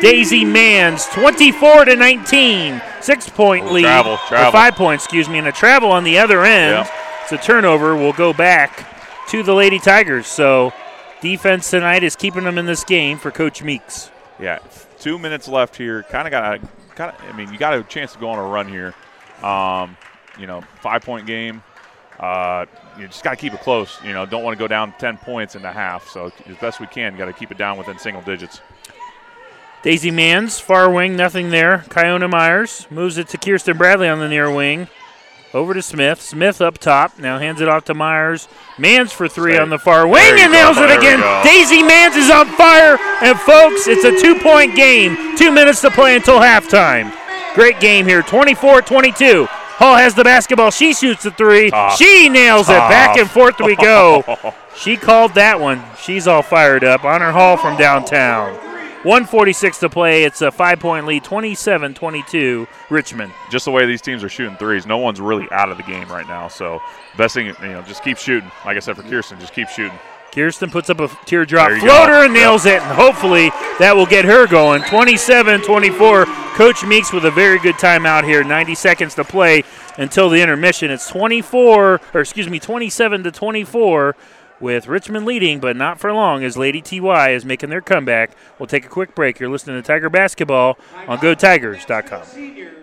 Daisy Mans, 24 to 19, six point Ooh, lead. travel, travel. five points, excuse me, and a travel on the other end. Yep. It's a turnover. We'll go back to the Lady Tigers. So defense tonight is keeping them in this game for Coach Meeks. Yeah, two minutes left here. Kind of got a kind of. I mean, you got a chance to go on a run here. Um, you know, five point game. Uh, you just got to keep it close. You know, don't want to go down ten points in the half. So as best we can, got to keep it down within single digits. Daisy Mans, far wing, nothing there. Kiona Myers moves it to Kirsten Bradley on the near wing. Over to Smith. Smith up top. Now hands it off to Myers. Mans for three Stay. on the far wing and go. nails it There again. Daisy Mans is on fire. And folks, it's a two point game. Two minutes to play until halftime. Great game here. 24 22. Hall has the basketball. She shoots the three. Tough. She nails it. Back and forth we go. *laughs* She called that one. She's all fired up. Honor Hall from downtown. 146 to play. It's a five point lead, 27 22, Richmond. Just the way these teams are shooting threes, no one's really out of the game right now. So best thing, you know, just keep shooting. Like I said for Kirsten, just keep shooting. Kirsten puts up a teardrop floater go. and nails it, and hopefully that will get her going. 27 24. Coach Meeks with a very good timeout here. 90 seconds to play until the intermission. It's 24, or excuse me, 27 to 24 with Richmond leading, but not for long as Lady TY is making their comeback. We'll take a quick break. You're listening to Tiger Basketball on GoTigers.com.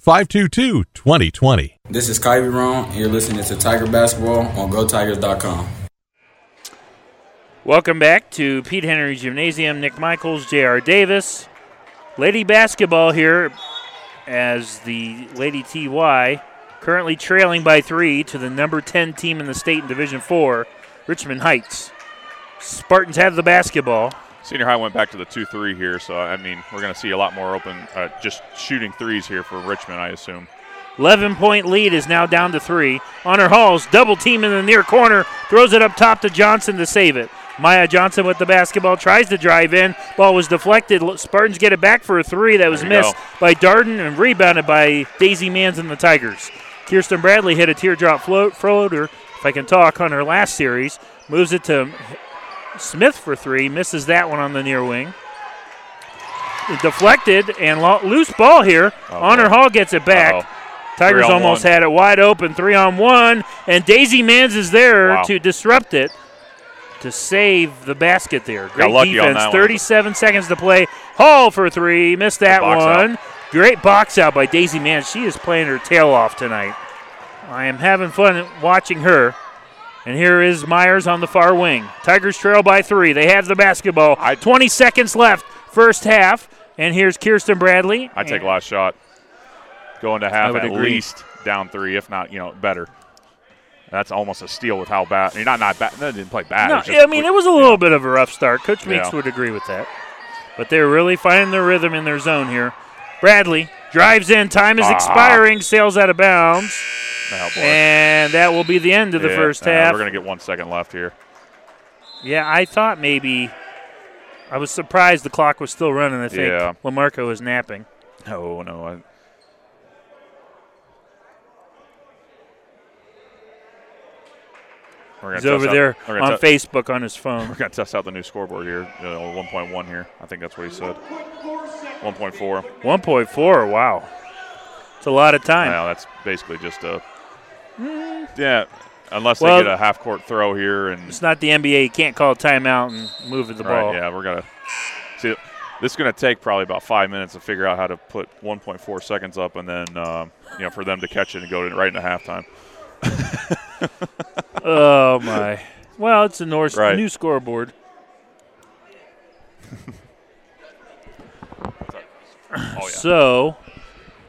522 2020. This is Kyrie Ron, and you're listening to Tiger Basketball on GoTigers.com. Welcome back to Pete Henry Gymnasium. Nick Michaels, J.R. Davis. Lady basketball here as the Lady TY currently trailing by three to the number 10 team in the state in Division 4, Richmond Heights. Spartans have the basketball. Senior high went back to the two three here, so I mean we're going to see a lot more open, uh, just shooting threes here for Richmond, I assume. 11 point lead is now down to three. Honor Halls double team in the near corner, throws it up top to Johnson to save it. Maya Johnson with the basketball tries to drive in. Ball was deflected. Spartans get it back for a three that was missed go. by Darden and rebounded by Daisy Mans and the Tigers. Kirsten Bradley hit a teardrop float floater, if I can talk, on her last series. Moves it to Smith for three. Misses that one on the near wing. Deflected and lo- loose ball here. Oh, Honor boy. Hall gets it back. Uh-oh. Tigers almost one. had it wide open, three on one, and Daisy Mans is there Wow. to disrupt it to save the basket there. Great defense. that one. 37 seconds to play. Hall for three, missed that one. Great box out by Daisy Mans. She is playing her tail off tonight. I am having fun watching her. And here is Myers on the far wing. Tigers trail by three. They have the basketball. I- 20 seconds left, first half. And here's Kirsten Bradley. I take last shot. Going to half at agree. least down three, if not, you know, better. That's almost a steal with how bad. Mean, not not bad. They didn't play bad. No, just- yeah, I mean, it was a little bit of a rough start. Coach Meeks Yeah. would agree with that. But they're really finding their rhythm in their zone here. Bradley drives in. Time is Ah. expiring. Sails out of bounds. Oh. And that will be the end of the Yeah, first uh, half. We're gonna get one second left here. Yeah, I thought maybe. I was surprised the clock was still running. I think Yeah. Lamarco was napping. Oh no. I, He's over out- there on te- Facebook on his phone. We're gonna test out the new scoreboard here. You know, 1.1 here. I think that's what he said. 1.4. 1.4. Wow. It's a lot of time. Now that's basically just a. Yeah, unless Well- they get a half court throw here and. It's not the NBA. You can't call a timeout and move the Right, ball. yeah, we're gonna see. This is gonna take probably about five minutes to figure out how to put 1.4 seconds up, and then um, you know for them to catch it and go to, right into halftime. *laughs* Oh my. Well, it's a Norse Right. new scoreboard. *laughs* Oh yeah, So,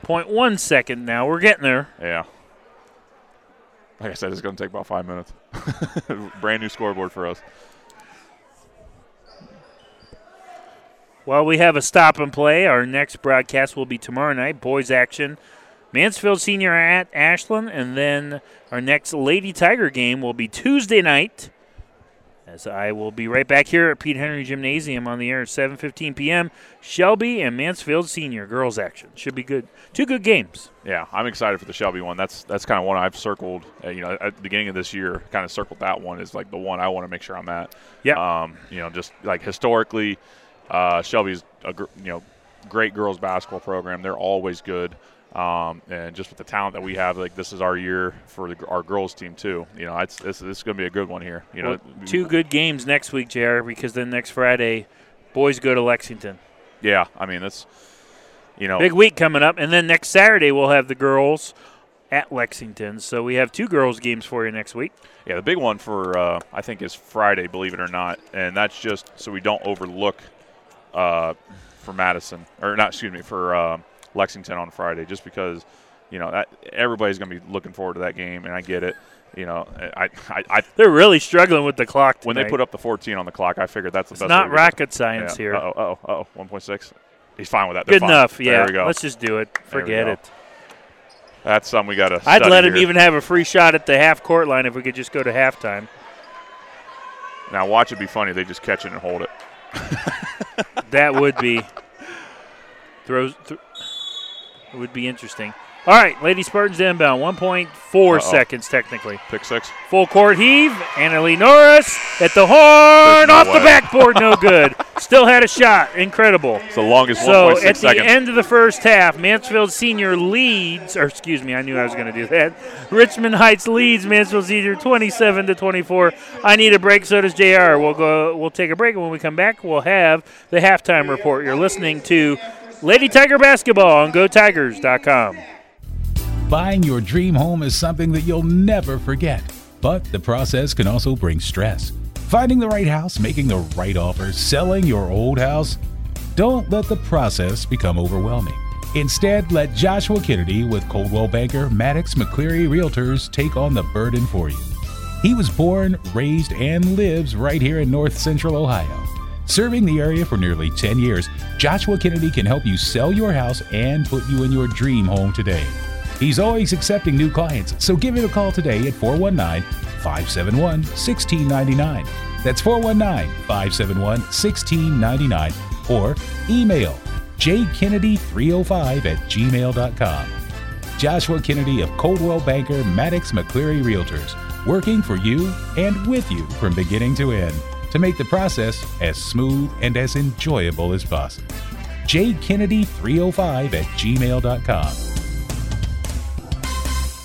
0.1 second now. We're getting there. yeah. Like I said, it's gonna take about five minutes. *laughs* Brand new scoreboard for us. While we have a stop and play, our next broadcast will be tomorrow night. Boys action. Mansfield Senior at Ashland. And then our next Lady Tiger game will be Tuesday night. As I will be right back here at Pete Henry Gymnasium on the air at 7:15 p.m. Shelby and Mansfield Senior girls action should be good. Two good games. Yeah, I'm excited for the Shelby one. That's that's kind of one I've circled. Uh, you know, at the beginning of this year, kind of circled that one is like the one I want to make sure I'm at. Yeah. Um, you know, just like historically, uh, Shelby's a gr- you know great girls basketball program. They're always good. Um, and just with the talent that we have, like this is our year for the, our girls team too. You know, it's this, this is going to be a good one here. You know, Well, two good games next week, JR, because then next Friday, boys go to Lexington. Yeah, I mean that's you know Big week coming up, and then next Saturday we'll have the girls at Lexington. So we have two girls games for you next week. Yeah, the big one for uh, I think is Friday, believe it or not, and that's just so we don't overlook uh, for Madison or not. Excuse me for um Lexington on Friday, just because you know that everybody's going to be looking forward to that game, and I get it. You know, I, I, I They're really struggling with the clock when they put up the 14 on the clock, I figured that's the It's best. not rocket science yeah. here. Oh, oh, oh, 1.6. He's fine with that. They're Good fine. enough. There Yeah. we go. Let's just do it. Forget go. it. That's something we got to. I'd let him even have a free shot at the half court line if we could just go to halftime. Now watch it be funny. They just catch it and hold it. That would be throws. Th- it would be interesting. All right, Lady Spartans inbound. 1.4 Uh-oh. seconds technically. Pick six. Full court heave. Annalie Norris at the horn. No off way. the backboard. No *laughs* good. Still had a shot. Incredible. It's the longest So 1.6 at the seconds. end of the first half, Mansfield Senior leads, or excuse me, I knew I was going to do that. Richmond Heights leads Mansfield Senior 27 to 24. I need a break. So does Jr. We'll go. We'll take a break, and when we come back, we'll have the halftime report. You're listening to Lady Tiger basketball on GoTigers.com. Buying your dream home is something that you'll never forget, but the process can also bring stress. Finding the right house, making the right offer, selling your old house. Don't let the process become overwhelming. Instead, let Joshua Kennedy with Coldwell Banker Maddox McCleary Realtors take on the burden for you. He was born, raised, and lives right here in North Central Ohio. Serving the area for nearly 10 years, Joshua Kennedy can help you sell your house and put you in your dream home today. He's always accepting new clients, so give him a call today at 419 571 1699. That's 419 571 1699 or email jkennedy305 at gmail.com. Joshua Kennedy of Coldwell Banker Maddox McCleary Realtors, working for you and with you from beginning to end to make the process as smooth and as enjoyable as possible. jkennedy305 at gmail.com.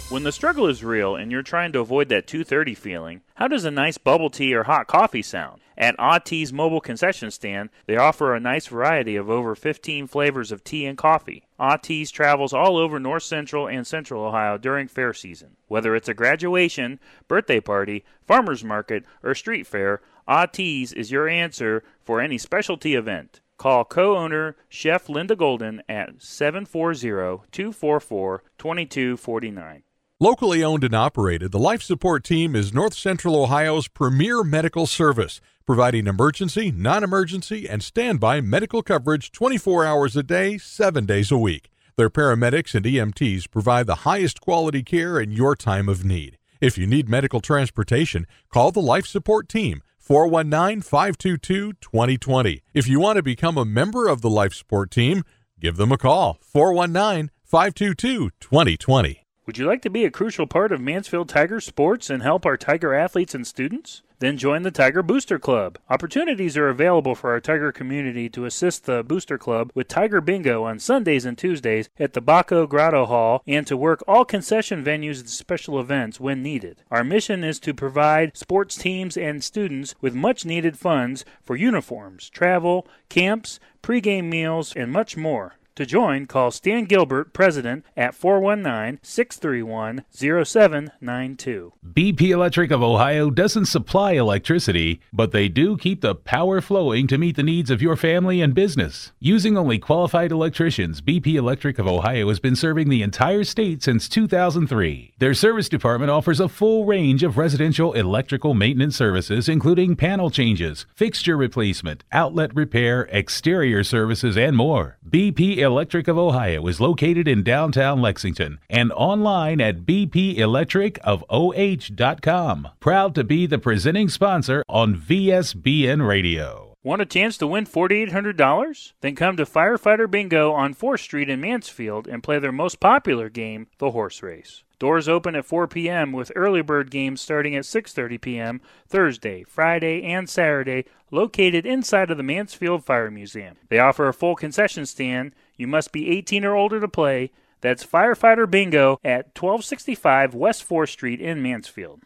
When the struggle is real and you're trying to avoid that 230 feeling, how does a nice bubble tea or hot coffee sound? At Autee's mobile concession stand, they offer a nice variety of over 15 flavors of tea and coffee. Autee's travels all over North Central and Central Ohio during fair season. Whether it's a graduation, birthday party, farmer's market, or street fair, Autee's is your answer for any specialty event. Call co owner Chef Linda Golden at 740 244 2249. Locally owned and operated, the Life Support Team is North Central Ohio's premier medical service, providing emergency, non emergency, and standby medical coverage 24 hours a day, 7 days a week. Their paramedics and EMTs provide the highest quality care in your time of need. If you need medical transportation, call the Life Support Team 419 522 2020. If you want to become a member of the Life Support Team, give them a call 419 522 2020. Would you like to be a crucial part of Mansfield Tiger sports and help our Tiger athletes and students? Then join the Tiger Booster Club. Opportunities are available for our Tiger community to assist the Booster Club with Tiger Bingo on Sundays and Tuesdays at the Baco Grotto Hall and to work all concession venues and special events when needed. Our mission is to provide sports teams and students with much needed funds for uniforms, travel, camps, pregame meals, and much more. To join, call Stan Gilbert, President, at 419 631 0792. BP Electric of Ohio doesn't supply electricity, but they do keep the power flowing to meet the needs of your family and business. Using only qualified electricians, BP Electric of Ohio has been serving the entire state since 2003. Their service department offers a full range of residential electrical maintenance services, including panel changes, fixture replacement, outlet repair, exterior services, and more. BP Electric of Ohio is located in downtown Lexington and online at bpelectricofoh.com. Proud to be the presenting sponsor on VSBN Radio. Want a chance to win $4,800? Then come to Firefighter Bingo on 4th Street in Mansfield and play their most popular game, the horse race. Doors open at 4 p.m. with early bird games starting at 6:30 p.m. Thursday, Friday, and Saturday, located inside of the Mansfield Fire Museum. They offer a full concession stand. You must be 18 or older to play. That's Firefighter Bingo at 1265 West 4th Street in Mansfield.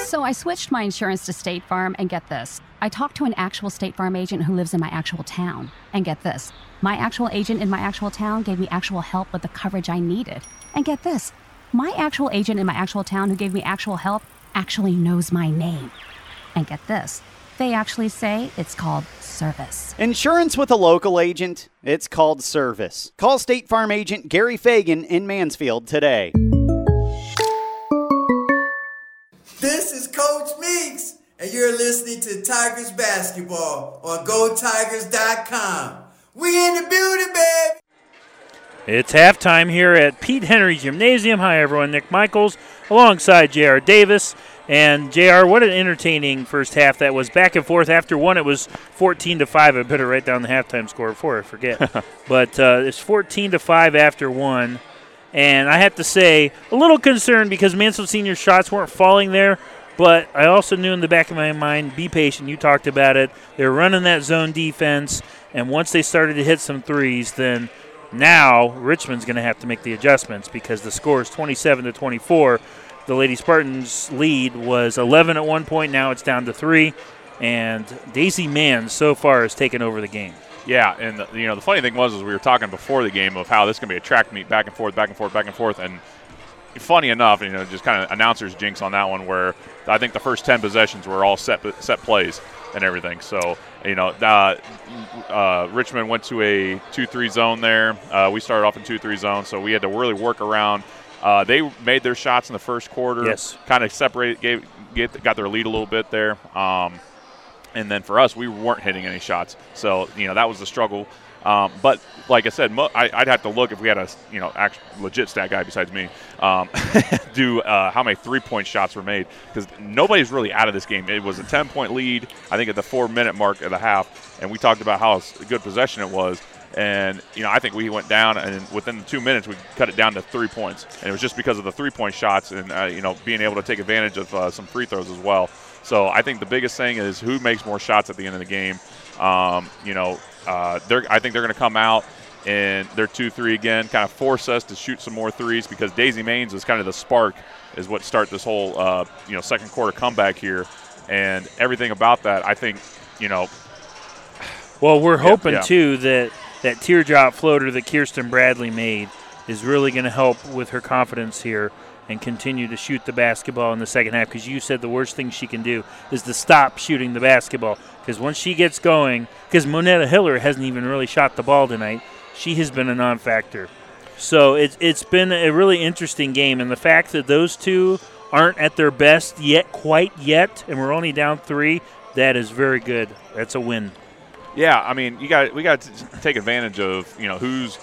So I switched my insurance to State Farm, and get this. I talked to an actual State Farm agent who lives in my actual town. And get this. My actual agent in my actual town gave me actual help with the coverage I needed. And get this. My actual agent in my actual town who gave me actual help actually knows my name. And get this. They actually say it's called service. Insurance with a local agent, it's called service. Call State Farm agent Gary Fagan in Mansfield today. This is Coach Meeks, and you're listening to Tigers basketball on GoTigers.com. We in the building, baby. It's halftime here at Pete Henry Gymnasium. Hi, everyone. Nick Michaels alongside J.R. Davis. And Jr., what an entertaining first half that was. Back and forth. After one, it was 14 to 5. I better write down the halftime score before I forget. *laughs* but uh, it's 14 to 5 after one. And I have to say, a little concerned because Mansfield Senior shots weren't falling there. But I also knew in the back of my mind, be patient. You talked about it. They're running that zone defense. And once they started to hit some threes, then now Richmond's going to have to make the adjustments because the score is 27 to 24. The Lady Spartans' lead was 11 at one point. Now it's down to three. And Daisy Mann so far has taken over the game. Yeah, and the, you know the funny thing was, is we were talking before the game of how this is going to be a track meet, back and forth, back and forth, back and forth, and funny enough, you know, just kind of announcers jinx on that one, where I think the first ten possessions were all set set plays and everything. So you know, uh, uh, Richmond went to a two-three zone there. Uh, we started off in two-three zone, so we had to really work around. Uh, they made their shots in the first quarter. Yes. Kind of separated, gave, get, got their lead a little bit there. Um, and then for us, we weren't hitting any shots. So you know that was the struggle. Um, but like I said, mo- I, would have to look if we had a you know act- legit stat guy besides me um, *laughs* do uh, how many three point shots were made because nobody's really out of this game. It was a ten point lead, I think, at the four minute mark of the half, and we talked about how good possession it was. And you know, I think we went down, and within two minutes, we cut it down to three points. And it was just because of the three-point shots, and uh, you know, being able to take advantage of uh, some free throws as well. So I think the biggest thing is who makes more shots at the end of the game. Um, you know, uh, they're, I think they're going to come out and they're two three again, kind of force us to shoot some more threes because Daisy Maines is kind of the spark, is what start this whole uh, you know second quarter comeback here, and everything about that. I think you know. Well, we're Yeah, hoping yeah. too that that teardrop floater that Kirsten Bradley made is really going to help with her confidence here and continue to shoot the basketball in the second half because you said the worst thing she can do is to stop shooting the basketball because once she gets going, because Monetta Hiller hasn't even really shot the ball tonight, she has been a non factor. So it's it's been a really interesting game, and the fact that those two aren't at their best yet, quite yet, and we're only down three, that is very good. That's a win. Yeah, I mean, you got we got to take advantage of you know who's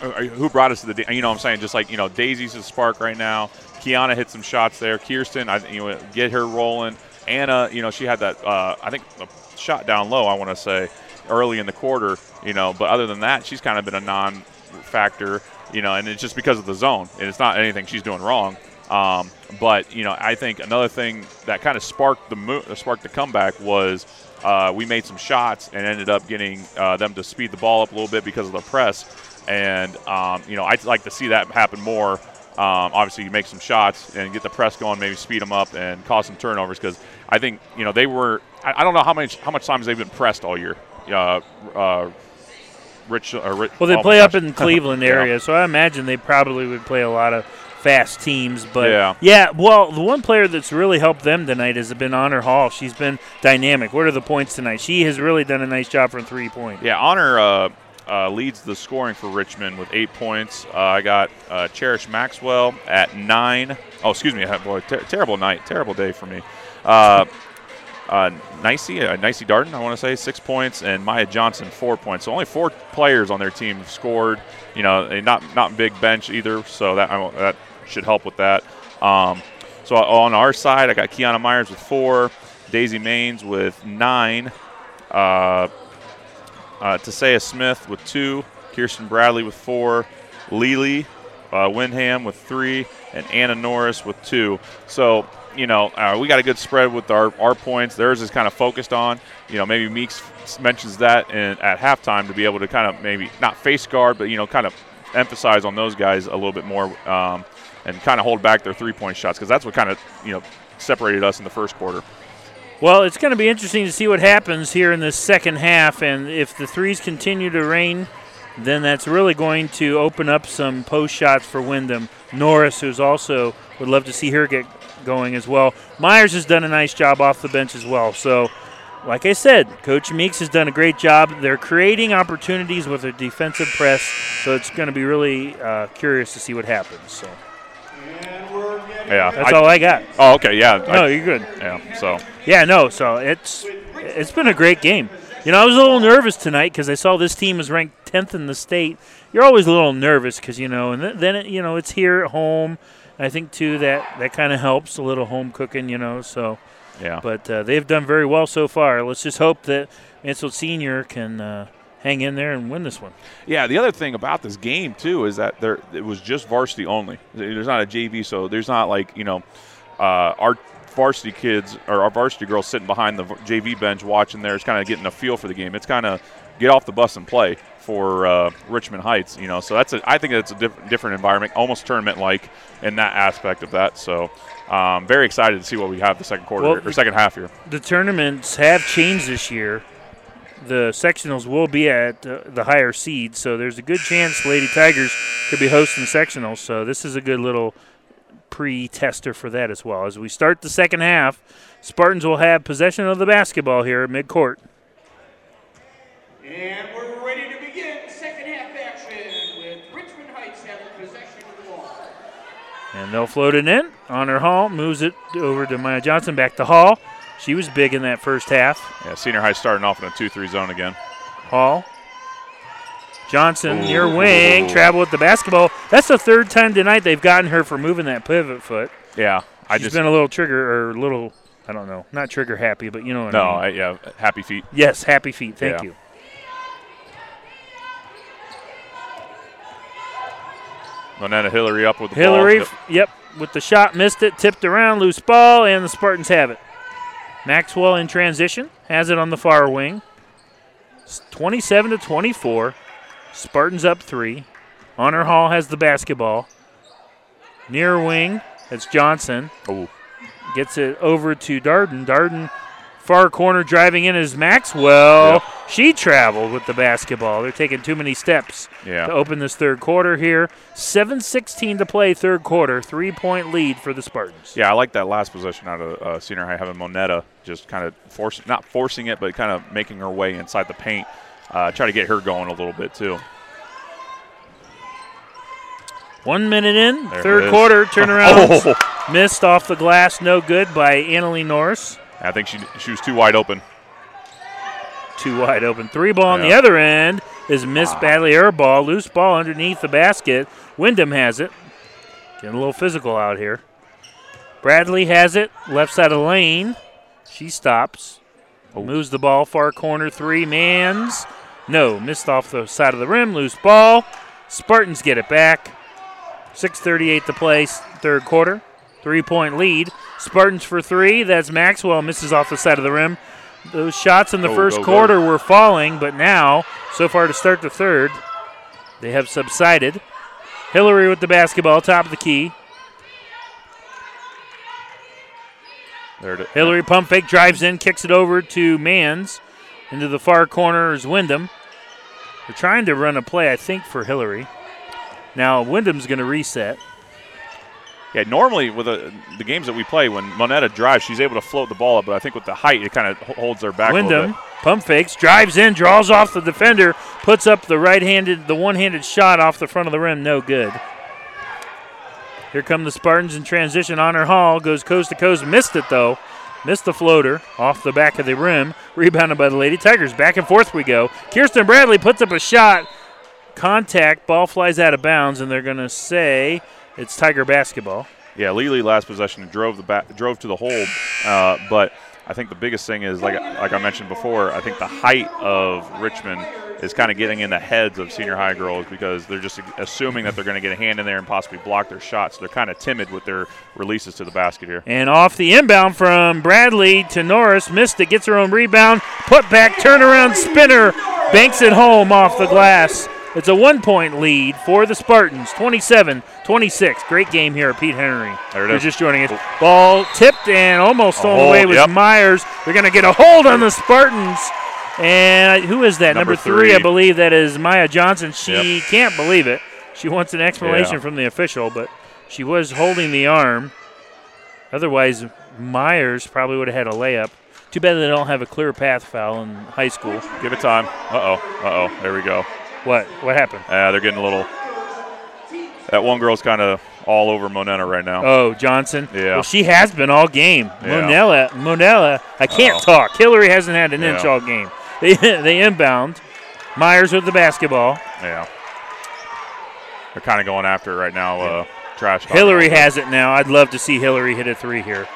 uh, who brought us to the you know what I'm saying just like you know Daisy's a spark right now. Kiana hit some shots there. Kirsten, I you know get her rolling. Anna, you know she had that uh, I think a shot down low. I want to say early in the quarter, you know. But other than that, she's kind of been a non-factor, you know, and it's just because of the zone, and it's not anything she's doing wrong. Um, but you know, I think another thing that kind of sparked the mo- sparked the comeback was uh, we made some shots and ended up getting uh, them to speed the ball up a little bit because of the press. And um, you know, I'd like to see that happen more. Um, obviously, you make some shots and get the press going, maybe speed them up and cause some turnovers because I think you know they were. I, don't know how much how much times they've been pressed all year. Uh, uh, Rich, uh, Rich, well, they oh play up in Cleveland *laughs* Yeah. area, so I imagine they probably would play a lot of fast teams. But Yeah. yeah, well, the one player that's really helped them tonight has been Honor Hall. She's been dynamic. What are the points tonight? She has really done a nice job from three point. Yeah, Honor uh, uh, leads the scoring for Richmond with eight points. Uh, I got uh, Cherish Maxwell at nine. Oh, excuse me. Boy, ter- terrible night. Terrible day for me. Uh, uh, Nicey, uh, Nicey Darden, I want to say, six points, and Maya Johnson, four points. So only four players on their team have scored. You know, not not big bench either, so that that should help with that. Um, so on our side, I got Kiana Myers with four, Daisy Maines with nine, uh, uh, Smith with two, Kirsten Bradley with four, Lily uh, Wyndham with three, and Anna Norris with two. So, you know, uh, we got a good spread with our, our points. Theirs is kind of focused on, you know, maybe Meeks mentions that in, at halftime to be able to kind of maybe not face guard, but, you know, kind of emphasize on those guys a little bit more um, and kind of hold back their three point shots because that's what kind of, you know, separated us in the first quarter. Well, it's going to be interesting to see what happens here in the second half, and if the threes continue to rain, then that's really going to open up some post shots for Wyndham. Norris, who's also would love to see her get going as well. Myers has done a nice job off the bench as well. So, like I said, Coach Meeks has done a great job. They're creating opportunities with their defensive press, so it's going to be really uh, curious to see what happens. So. Yeah, That's all I got. Oh, okay, yeah. No, I- you're good. Yeah, so Yeah, no. So it's it's been a great game. You know, I was a little nervous tonight because I saw this team was ranked 10th in the state. You're always a little nervous because you know, and th- then it, you know it's here at home. I think too that that kind of helps a little home cooking. You know, so yeah. But uh, they've done very well so far. Let's just hope that Mansfield Senior can uh, hang in there and win this one. Yeah, the other thing about this game too is that there it was just varsity only. There's not a JV, so there's not like you know uh, our varsity kids or our varsity girls sitting behind the JV bench watching there. It's kind of getting a feel for the game. It's kind of get off the bus and play for uh, Richmond Heights. You know, so that's a, I think that's a diff- different environment, almost tournament like in that aspect of that. So. Um, very excited to see what we have the second quarter Well, or second half here. The tournaments have changed this year. The sectionals will be at uh, the higher seed, so there's a good chance Lady Tigers could be hosting sectionals. So this is a good little pre-tester for that as well. As we start the second half, Spartans will have possession of the basketball here at midcourt. And we're ready to begin second half action with Richmond Heights having possession of the ball. And they'll float it in. Honor Hall moves it over to Maya Johnson, back to Hall. She was big in that first half. Yeah, senior high starting off in a two-three zone again. Hall. Johnson near Ooh. wing, travel with the basketball. That's the third time tonight they've gotten her for moving that pivot foot. Yeah, I She's just been a little trigger or a little, I don't know, not trigger happy, but you know what no, I mean. yeah, happy feet. yes, happy feet. Thank Yeah. you. Monetta Hillary up with the Hillary, ball. f- yep, with the shot, missed it, tipped around, loose ball, and the Spartans have it. Maxwell in transition, has it on the far wing. It's 27 to 24. Spartans up three. Honor Hall has the basketball. Near wing, it's Johnson. Ooh. Gets it over to Darden. Darden, far corner, driving in is Maxwell. She traveled with the basketball. They're taking too many steps Yeah. to open this third quarter here. 7:16 to play, third quarter. Three-point lead for the Spartans. Yeah, I like that last possession out of uh, senior high, having Monetta just kind of forcing, not forcing it, but kind of making her way inside the paint. Uh, try to get her going a little bit too. One minute in, There third quarter, *laughs* turnaround. Oh. Missed off the glass, no good by Annalie Norris. I think she she was too wide open. Too wide open. Three ball on the other end is missed ah. badly. Air ball, loose ball underneath the basket. Wyndham has it. Getting a little physical out here. Bradley has it, left side of the lane. She stops. Oh. Moves the ball far corner three. Mans. No, missed off the side of the rim. Loose ball. Spartans get it back. 6.38 to play, third quarter. Three point lead. Spartans for three. That's Maxwell. Misses off the side of the rim. Those shots in the Go, first go, go. quarter were falling, but now, so far to start the third, they have subsided. Hillary with the basketball, top of the key. There it is. Hillary pump fake drives in, kicks it over to Mans. Into the far corner is Wyndham. They're trying to run a play, I think, for Hillary. Now Wyndham's going to reset. Yeah, normally with the the games that we play, when Monetta drives, she's able to float the ball up. But I think with the height, it kind of holds her back a little Wyndham pump fakes, drives in, draws off the defender, puts up the right-handed, the one-handed shot off the front of the rim, no good. Here come the Spartans in transition. Honor Hall goes coast to coast, missed it though, missed the floater off the back of the rim, rebounded by the Lady Tigers. Back and forth we go. Kirsten Bradley puts up a shot, contact, ball flies out of bounds, and they're going to say it's Tiger basketball. Yeah, Lely last possession drove the back, drove to the hole, uh, but I think the biggest thing is like like I mentioned before. I think the height of Richmond is kind of getting in the heads of senior high girls because they're just assuming that they're going to get a hand in there and possibly block their shots. They're kind of timid with their releases to the basket here. And off the inbound from Bradley to Norris. Missed it. Gets her own rebound. Put back. Turnaround spinner. Banks it home off the glass. It's a one point lead for the Spartans. 27 26. Great game here at Pete Henry. There is. just joining us. Ball tipped and almost thrown away with yep. Myers. They're going to get a hold on the Spartans. And who is that? Number three, I believe that is Maya Johnson. She Yep. can't believe it. She wants an explanation Yeah. from the official, but she was holding the arm. Otherwise, Myers probably would have had a layup. Too bad they don't have a clear path foul in high school. Give it time. Uh oh. Uh oh. There we go. What? What happened? Yeah, they're getting a little. That one girl's kind of all over Monetta right now. Oh, Johnson. Yeah. Well, she has been all game. Yeah. Monella. Monella. I can't Uh-oh. talk. Hillary hasn't had an inch all game. *laughs* They they inbound. Myers with the basketball. Yeah. They're kind of going after it right now. Uh, trash. Hillary a little bit. has it now. I'd love to see Hillary hit a three here.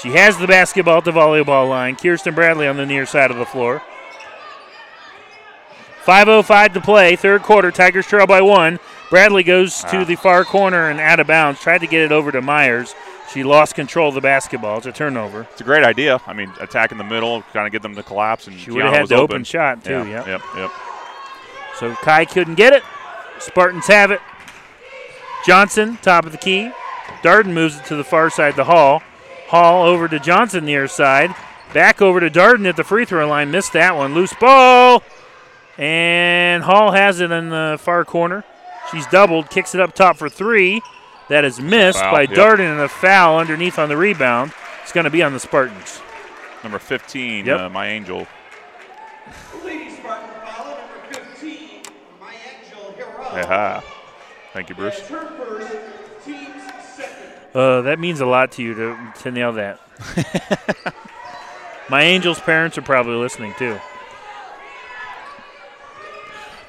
She has the basketball at the volleyball line. Kirsten Bradley on the near side of the floor. 5.05 to play, third quarter. Tigers trail by one. Bradley goes to Ah. the far corner and out of bounds. Tried to get it over to Myers. She lost control of the basketball. It's a turnover. It's a great idea. I mean, attack in the middle, kind of get them to collapse, and She would've had the open. open shot, too, Yeah, yep. Yep. Yep. So Kai couldn't get it. Spartans have it. Johnson, top of the key. Darden moves it to the far side of the Hall. Hall over to Johnson near side. Back over to Darden at the free throw line. Missed that one. Loose ball. And Hall has it in the far corner. She's doubled, kicks it up top for three. That is missed Foul, by yep. Darden and a foul underneath on the rebound. It's going to be on the Spartans. Number 15, Yep. uh, my angel. Ladies Spartan foul number 15, my angel Hero. Yeah. Thank you, Bruce. That's her first, team's second. Uh, that means a lot to you to, to nail that. *laughs* My Angels' parents are probably listening too.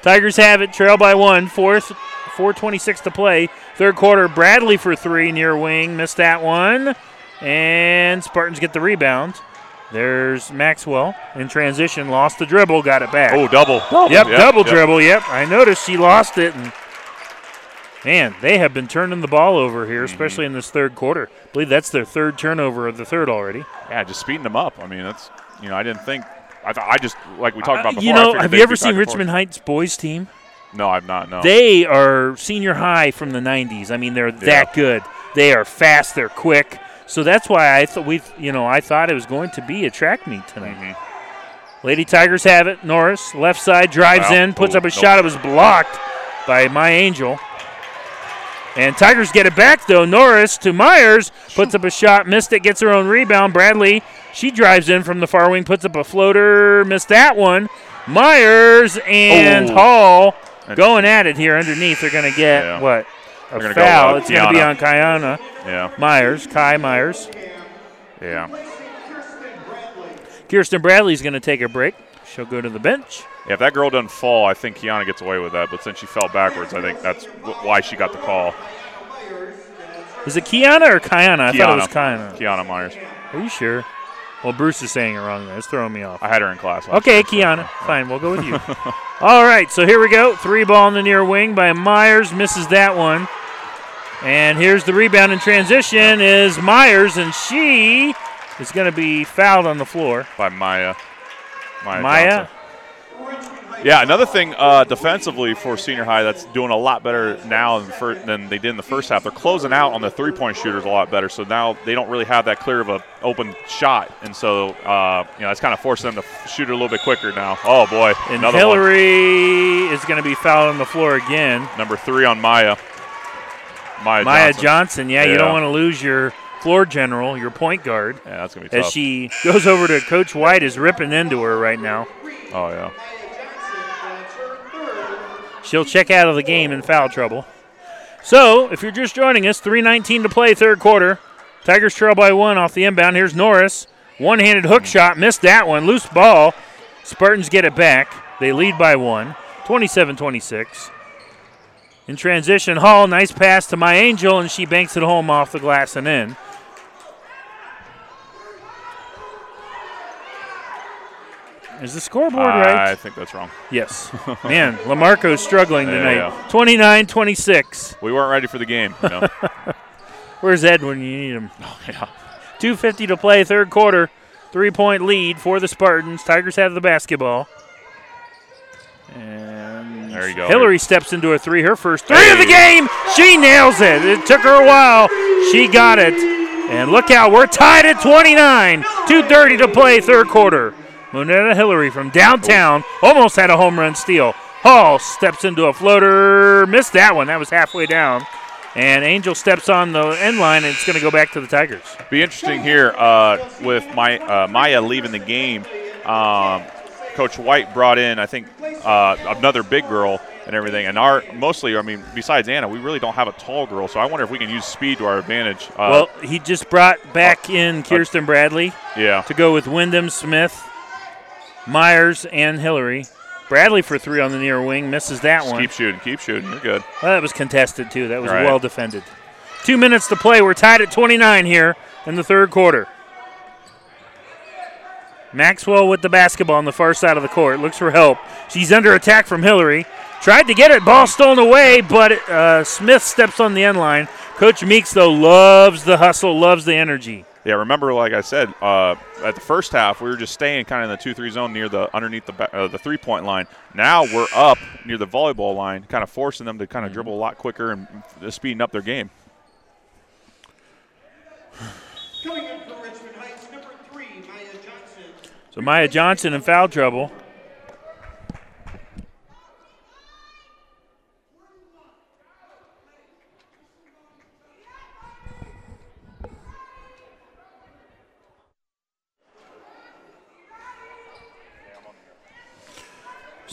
Tigers have it, trail by one, fourth, 426 to play. Third quarter, Bradley for three near wing, missed that one. And Spartans get the rebound. There's Maxwell in transition, lost the dribble, got it back. Oh, double. Yep, Yep, double yep. dribble. Yep, I noticed she lost it, and man, they have been turning the ball over here, Mm-hmm. especially in this third quarter. I believe that's their third turnover of the third already. Yeah, just speeding them up. I mean, that's you know, I didn't think. I thought I just like we talked about before. you know, have you ever seen forth. Richmond Heights boys team? No, I've not. No. They are senior high from the '90s. I mean, they're that good. They are fast. They're quick. So that's why I thought we, you know, I thought it was going to be a track meet tonight. Mhm. Lady Tigers have it. Norris, left side, drives Wow. in, puts Ooh, up a nope. shot. It was blocked by My Angel. And Tigers get it back, though. Norris to Myers, puts up a shot, missed it, gets her own rebound. Bradley, she drives in from the far wing, puts up a floater, missed that one. Myers and Oh. Hall going at it here underneath. They're going to get, Yeah. what? A They're go, foul. uh, it's going to be on Kiana. Yeah. Myers, Kai Myers. Yeah. Kirsten Bradley's going to take a break. She'll go to the bench. Yeah, if that girl doesn't fall, I think Kiana gets away with that. But since she fell backwards, I think that's why she got the call. Is it Kiana or Kiana? I thought it was Kiana. Kiana Myers. Are you sure? Well, Bruce is saying it wrong there. It's throwing me off. I had her in class. Okay, so- Kiana. Fine, we'll go with you. *laughs* All right, so here we go. Three ball in the near wing by Myers. Misses that one. And here's the rebound in transition is Myers, and she is going to be fouled on the floor. by Maya. Maya. Maya? Yeah, another thing uh, defensively for senior high that's doing a lot better now than, fir- than they did in the first half. They're closing out on the three-point shooters a lot better, so now they don't really have that clear of a open shot, and so uh, you know that's kind of forcing them to shoot a little bit quicker now. Oh boy, And another one. Hillary is going to be fouled on the floor again. Number three on Maya. Maya, Maya Johnson. Johnson. Yeah, you don't want to lose your floor general, your point guard. Yeah, that's gonna be As tough. she goes over to Coach White, is ripping into her right now. oh yeah. She'll check out of the game in foul trouble. So, if you're just joining us, 3.19 to play, third quarter. Tigers trail by one off the inbound. Here's Norris. One handed hook shot, missed that one. Loose ball. Spartans get it back. They lead by one, 27 26. In transition, Hall, nice pass to My Angel, and she banks it home off the glass and in. Is the scoreboard right? I think that's wrong. Yes. *laughs* Man, Lamarco's struggling tonight. yeah. 29 26. We weren't ready for the game. You know? *laughs* Where's Ed when you need him? *laughs* Oh, yeah. 2.50 to play, third quarter. Three point lead for the Spartans. Tigers have the basketball. And There you go. Hillary steps into a three, her first three of the game. She nails it. It took her a while. She got it. And look out, we're tied at 29. 2.30 to play, third quarter. Monetta Hillary from downtown almost had a home run steal. Hall steps into a floater, missed that one. That was halfway down. And Angel steps on the end line, and it's going to go back to the Tigers. Be interesting here uh, with my uh, Maya leaving the game. Um, Coach White brought in, I think, uh, another big girl and everything. And our mostly, I mean, besides Anna, we really don't have a tall girl. So I wonder if we can use speed to our advantage. Uh, well, he just brought back in Kirsten Bradley yeah, to go with Wyndham, Smith, Myers, and Hillary. Bradley for three on the near wing misses that Just one. keep shooting, keep shooting. You're good. Well, that was contested too. That was Right. well defended. Two minutes to play. We're tied at 29 here in the third quarter. Maxwell with the basketball on the far side of the court. Looks for help. She's under attack from Hillary. Tried to get it. Ball stolen away, but uh, Smith steps on the end line. Coach Meeks, though, loves the hustle, loves the energy. Yeah, remember, like I said, uh, at the first half, we were just staying kind of in the two-three zone near the underneath the uh, the three-point line. Now we're up near the volleyball line, kind of forcing them to kind of dribble a lot quicker and speeding up their game. Coming in from Richmond Heights, number three, Maya Johnson. So Maya Johnson in foul trouble.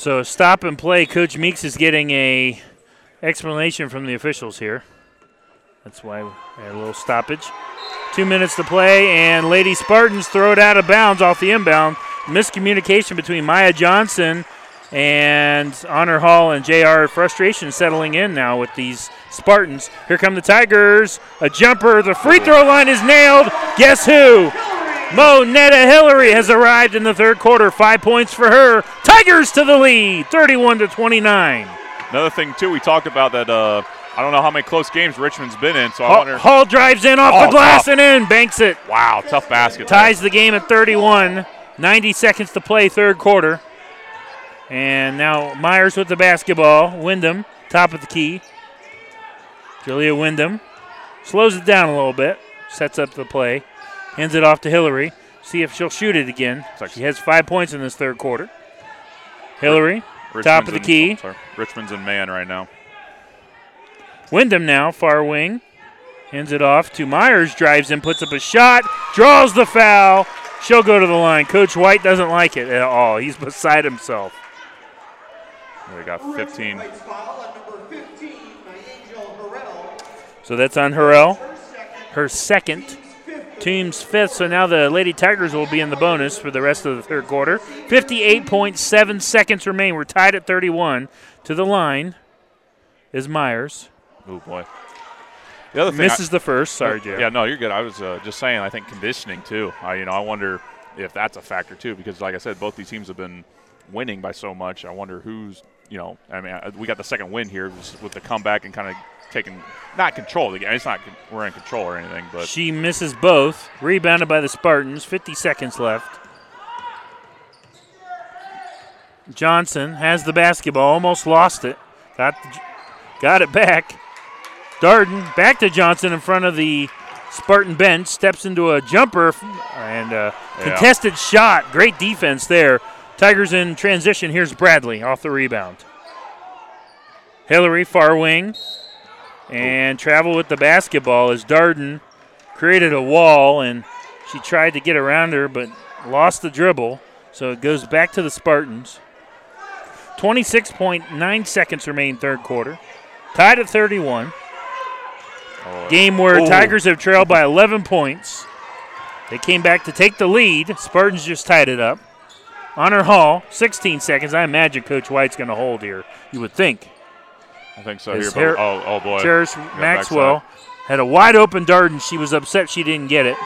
So stop and play. Coach Meeks is getting a explanation from the officials here. That's why we had a little stoppage. Two minutes to play, and Lady Spartans throw it out of bounds off the inbound. Miscommunication between Maya Johnson and Honor Hall and JR. Frustration settling in now with these Spartans. Here come the Tigers. A jumper. The free throw line is nailed. Guess who? Monetta Hillary has arrived in the third quarter. Five points for her. Tigers to the lead, 31 to 29. Another thing too, we talked about that. Uh, I don't know how many close games Richmond's been in, so I Hall, wonder. Hall drives in off Oh, the glass tough. and in, banks it. Wow, tough basket. Ties the game at 31. 90 seconds to play, third quarter. And now Myers with the basketball. Wyndham, top of the key. Julia Wyndham slows it down a little bit, sets up the play, hands it off to Hillary. See if she'll shoot it again. She has five points in this third quarter. Hillary, top of the in- key. oh, sorry. Richmond's in man right now. Wyndham now, far wing. Hands it off to Myers, drives in, puts up a shot, draws the foul. She'll go to the line. Coach White doesn't like it at all. He's beside himself. We got 15. So that's on Harrell. Her second. Team's fifth. So now the Lady Tigers will be in the bonus for the rest of the third quarter. 58.7 seconds remain. We're tied at 31. To the line is Myers. Oh boy. The other thing Misses I- the first. Sorry, Jay. Yeah, no, you're good. I was uh, just saying. I think conditioning too. I, you know, I wonder if that's a factor too, because like I said, both these teams have been winning by so much. I wonder who's, you know, I mean, uh, we got the second win here with the comeback and kind of taking not control of the game. It's not we're in control or anything, but She misses both. Rebounded by the Spartans. 50 seconds left. Johnson has the basketball. Almost lost it. Got the, got it back. Darden back to Johnson in front of the Spartan bench. Steps into a jumper and a Yeah. contested shot. Great defense there. Tigers in transition. Here's Bradley off the rebound. Hillary far wing and travel with the basketball as Darden created a wall and she tried to get around her but lost the dribble. So it goes back to the Spartans. 26.9 seconds remain third quarter. Tied at 31. Game where Oh. Tigers have trailed by 11 points. They came back to take the lead. Spartans just tied it up. Honor Hall, 16 seconds. I imagine Coach White's going to hold here. You would think. I think so. Here, but, oh, oh boy, Cherish Maxwell had a wide open Darden. She was upset she didn't get it.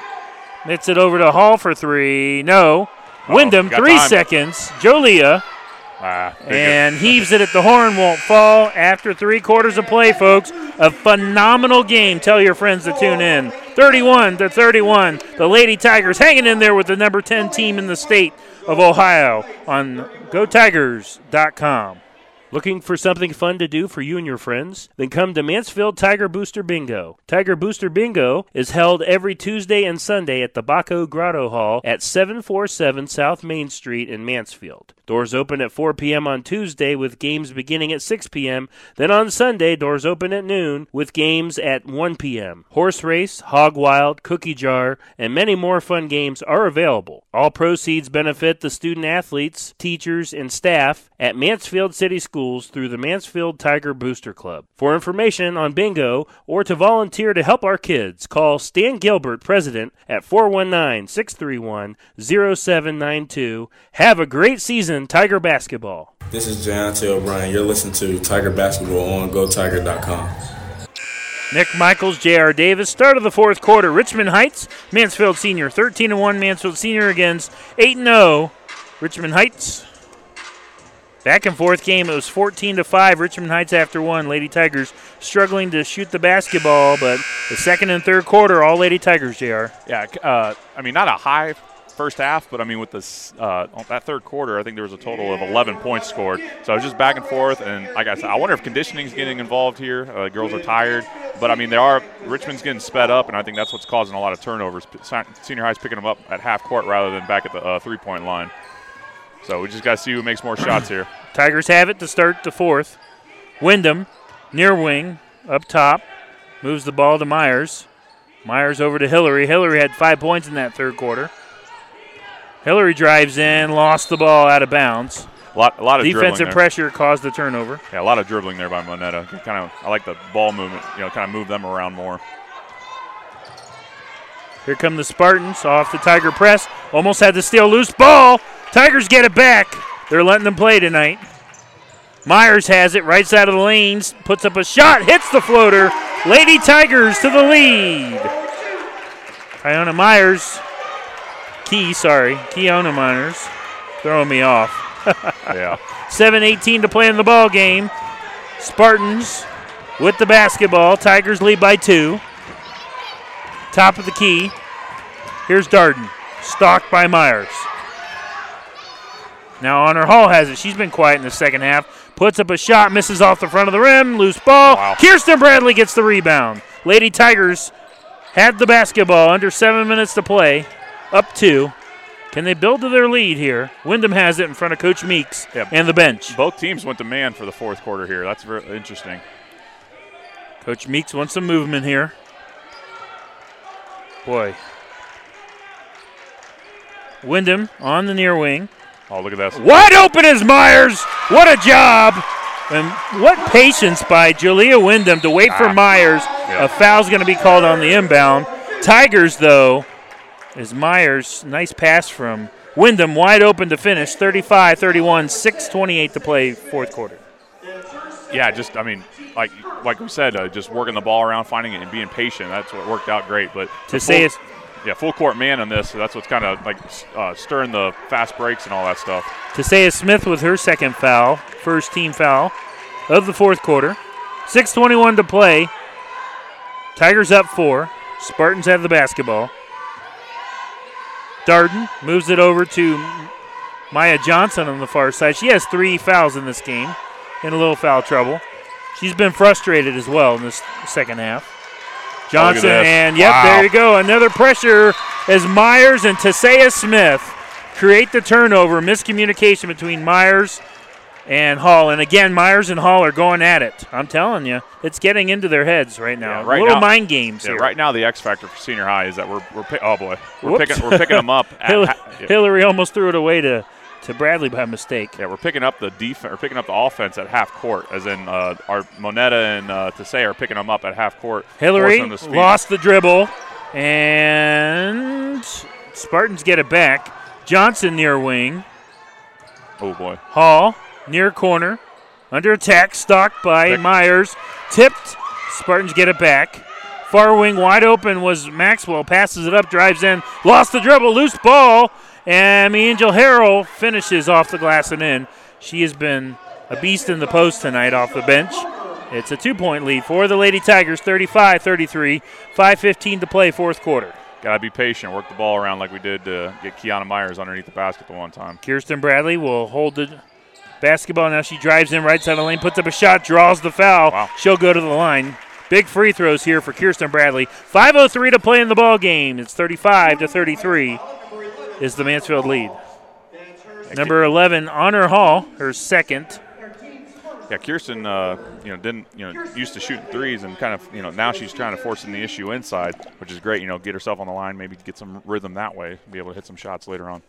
Hits it over to Hall for three. No. Wyndham, three time. seconds. Julia. Ah, And heaves it at the horn, won't fall after three quarters of play, folks. A phenomenal game. Tell your friends to tune in. 31 to 31. The Lady Tigers hanging in there with the number 10 team in the state of Ohio on GoTigers.com. Looking for something fun to do for you and your friends? Then come to Mansfield Tiger Booster Bingo. Tiger Booster Bingo is held every Tuesday and Sunday at the Baco Grotto Hall at 747 South Main Street in Mansfield. Doors open at 4 p.m. on Tuesday with games beginning at 6 p.m. Then on Sunday, doors open at noon with games at 1 p.m. Horse race, hog wild, cookie jar, and many more fun games are available. All proceeds benefit the student athletes, teachers, and staff at Mansfield City Schools through the Mansfield Tiger Booster Club. For information on bingo or to volunteer to help our kids, call Stan Gilbert, President, at 419 631 0792. Have a great season, Tiger Basketball. This is Jayante O'Brien. You're listening to Tiger Basketball on GoTiger.com. Nick Michaels, J.R. Davis. Start of the fourth quarter. Richmond Heights, Mansfield Senior, 13 and 1. Mansfield Senior against 8 and 0. Richmond Heights. Back and forth game. It was 14 to 5. Richmond Heights after one. Lady Tigers struggling to shoot the basketball, but the second and third quarter, all Lady Tigers, Jr. Yeah, uh, I mean, not a high first half, but I mean, with this uh, that third quarter, I think there was a total of 11 points scored. So it was just back and forth, and like I said, I wonder if conditioning is getting involved here. Uh, girls are tired, but I mean, they are Richmond's getting sped up, and I think that's what's causing a lot of turnovers. Senior high's picking them up at half court rather than back at the uh, three-point line. So we just got to see who makes more shots here. *clears throat* Tigers have it to start the fourth. Wyndham, near wing, up top, moves the ball to Myers. Myers over to Hillary. Hillary had five points in that third quarter. Hillary drives in, lost the ball out of bounds. A lot, a lot of dribbling defensive pressure caused the turnover. Yeah, a lot of dribbling there by Monetta. Kind of, I like the ball movement. You know, kind of move them around more. Here come the Spartans off the Tiger press. Almost had to steal loose ball. Tigers get it back. They're letting them play tonight. Myers has it right side of the lanes, puts up a shot, hits the floater. Lady Tigers to the lead. Kiona Myers, Key, sorry, Kiona Myers, throwing me off. *laughs* yeah. 7-18 to play in the ball game. Spartans with the basketball. Tigers lead by two. Top of the key. Here's Darden, stalked by Myers. Now Honor Hall has it. She's been quiet in the second half. Puts up a shot, misses off the front of the rim. Loose ball. Kirsten Bradley gets the rebound. Lady Tigers had the basketball under seven minutes to play. Up two. Can they build to their lead here? Wyndham has it in front of Coach Meeks and the bench. Both teams went to man for the fourth quarter here. That's very interesting. Coach Meeks wants some movement here. Boy. Wyndham on the near wing. Oh, look at this. Wide open is Myers. What a job. And what patience by Julia Wyndham to wait for Ah. Myers. Yeah. A foul's going to be called on the inbound. Tigers, though, is Myers. Nice pass from Wyndham, wide open to finish. 35 31, 6.28 to play, fourth quarter. Yeah, just I mean, like like we said, uh, just working the ball around, finding it, and being patient. That's what worked out great. But To say it's- yeah, full court man on this. So that's what's kind of like uh, stirring the fast breaks and all that stuff. Tasea Smith with her second foul, first team foul of the fourth quarter. 6.21 to play. Tigers up four. Spartans have the basketball. Darden moves it over to Maya Johnson on the far side. She has three fouls in this game, in a little foul trouble. She's been frustrated as well in this second half. Johnson and yep, Wow. there you go. Another pressure as Myers and Tasea Smith create the turnover. Miscommunication between Myers and Hall. And again, Myers and Hall are going at it. I'm telling you, it's getting into their heads right now. Yeah, right Little now- mind games Yeah, here. right now the X factor for senior high is that we're we're oh boy we're Whoops. picking we're picking them up. *laughs* At, Hil- ha- yeah. Hillary almost threw it away to, to Bradley by mistake. Yeah, we're picking up the defense, or picking up the offense at half court, as in uh, our Monetta and uh, Tasei are picking them up at half court. Hillary forcing them to speed. lost the dribble, and Spartans get it back. Johnson near wing. Oh boy. Hall near corner, under attack, stalked by Pick. Myers, tipped. Spartans get it back. Far wing wide open was Maxwell. Passes it up, drives in, lost the dribble, loose ball, and Angel Harrell finishes off the glass and in. She has been a beast in the post tonight off the bench. It's a two point lead for the Lady Tigers, 35 33, 5.15 to play, fourth quarter. Got to be patient. Work the ball around like we did to get Kiana Myers underneath the basket the one time. Kirsten Bradley will hold the basketball. Now she drives in right side of the lane, puts up a shot, draws the foul. She'll go to the line. Big free throws here for Kirsten Bradley. 5:03 to play in the ball game. It's 35 to 33. Is the Mansfield lead? Number 11, Honor Hall, her second. Yeah, Kirsten, uh, you know, didn't you know used to shooting threes and kind of you know now she's trying to forcing the issue inside, which is great. You know, get herself on the line, maybe get some rhythm that way, be able to hit some shots later on.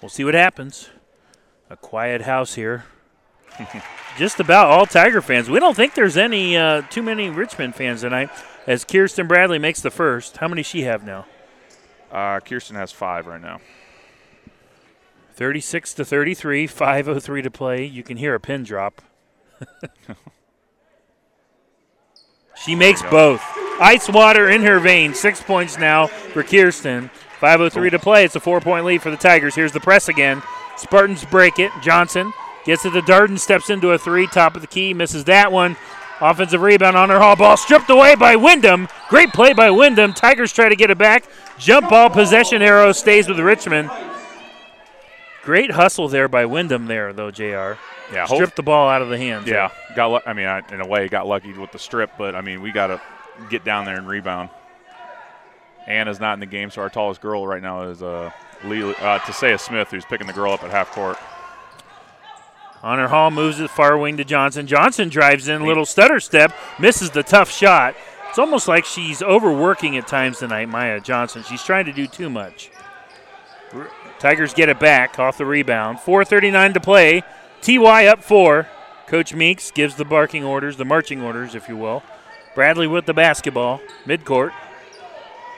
We'll see what happens. A quiet house here. *laughs* Just about all Tiger fans. We don't think there's any uh, too many Richmond fans tonight. As Kirsten Bradley makes the first. How many she have now? Uh, Kirsten has five right now. 36 to 33, 5:03 to play. You can hear a pin drop. *laughs* she makes both. Ice water in her veins. Six points now for Kirsten. 5:03 to play. It's a four-point lead for the Tigers. Here's the press again. Spartans break it. Johnson gets it to Darden. Steps into a three. Top of the key. Misses that one. Offensive rebound Honor Hall. Ball stripped away by Wyndham. Great play by Wyndham. Tigers try to get it back. Jump ball possession arrow stays with Richmond. Great hustle there by Wyndham there, though, JR. Yeah, Stripped the ball out of the hands. Yeah, got. I mean, I, in a way, got lucky with the strip, but I mean, we got to get down there and rebound. Anna's not in the game, so our tallest girl right now is uh, Lee, uh, Tasea Smith, who's picking the girl up at half court. Honor Hall moves it far wing to Johnson. Johnson drives in, little stutter step, misses the tough shot. It's almost like she's overworking at times tonight, Maya Johnson. She's trying to do too much. Tigers get it back off the rebound. 4.39 to play. TY up four. Coach Meeks gives the barking orders, the marching orders, if you will. Bradley with the basketball, midcourt.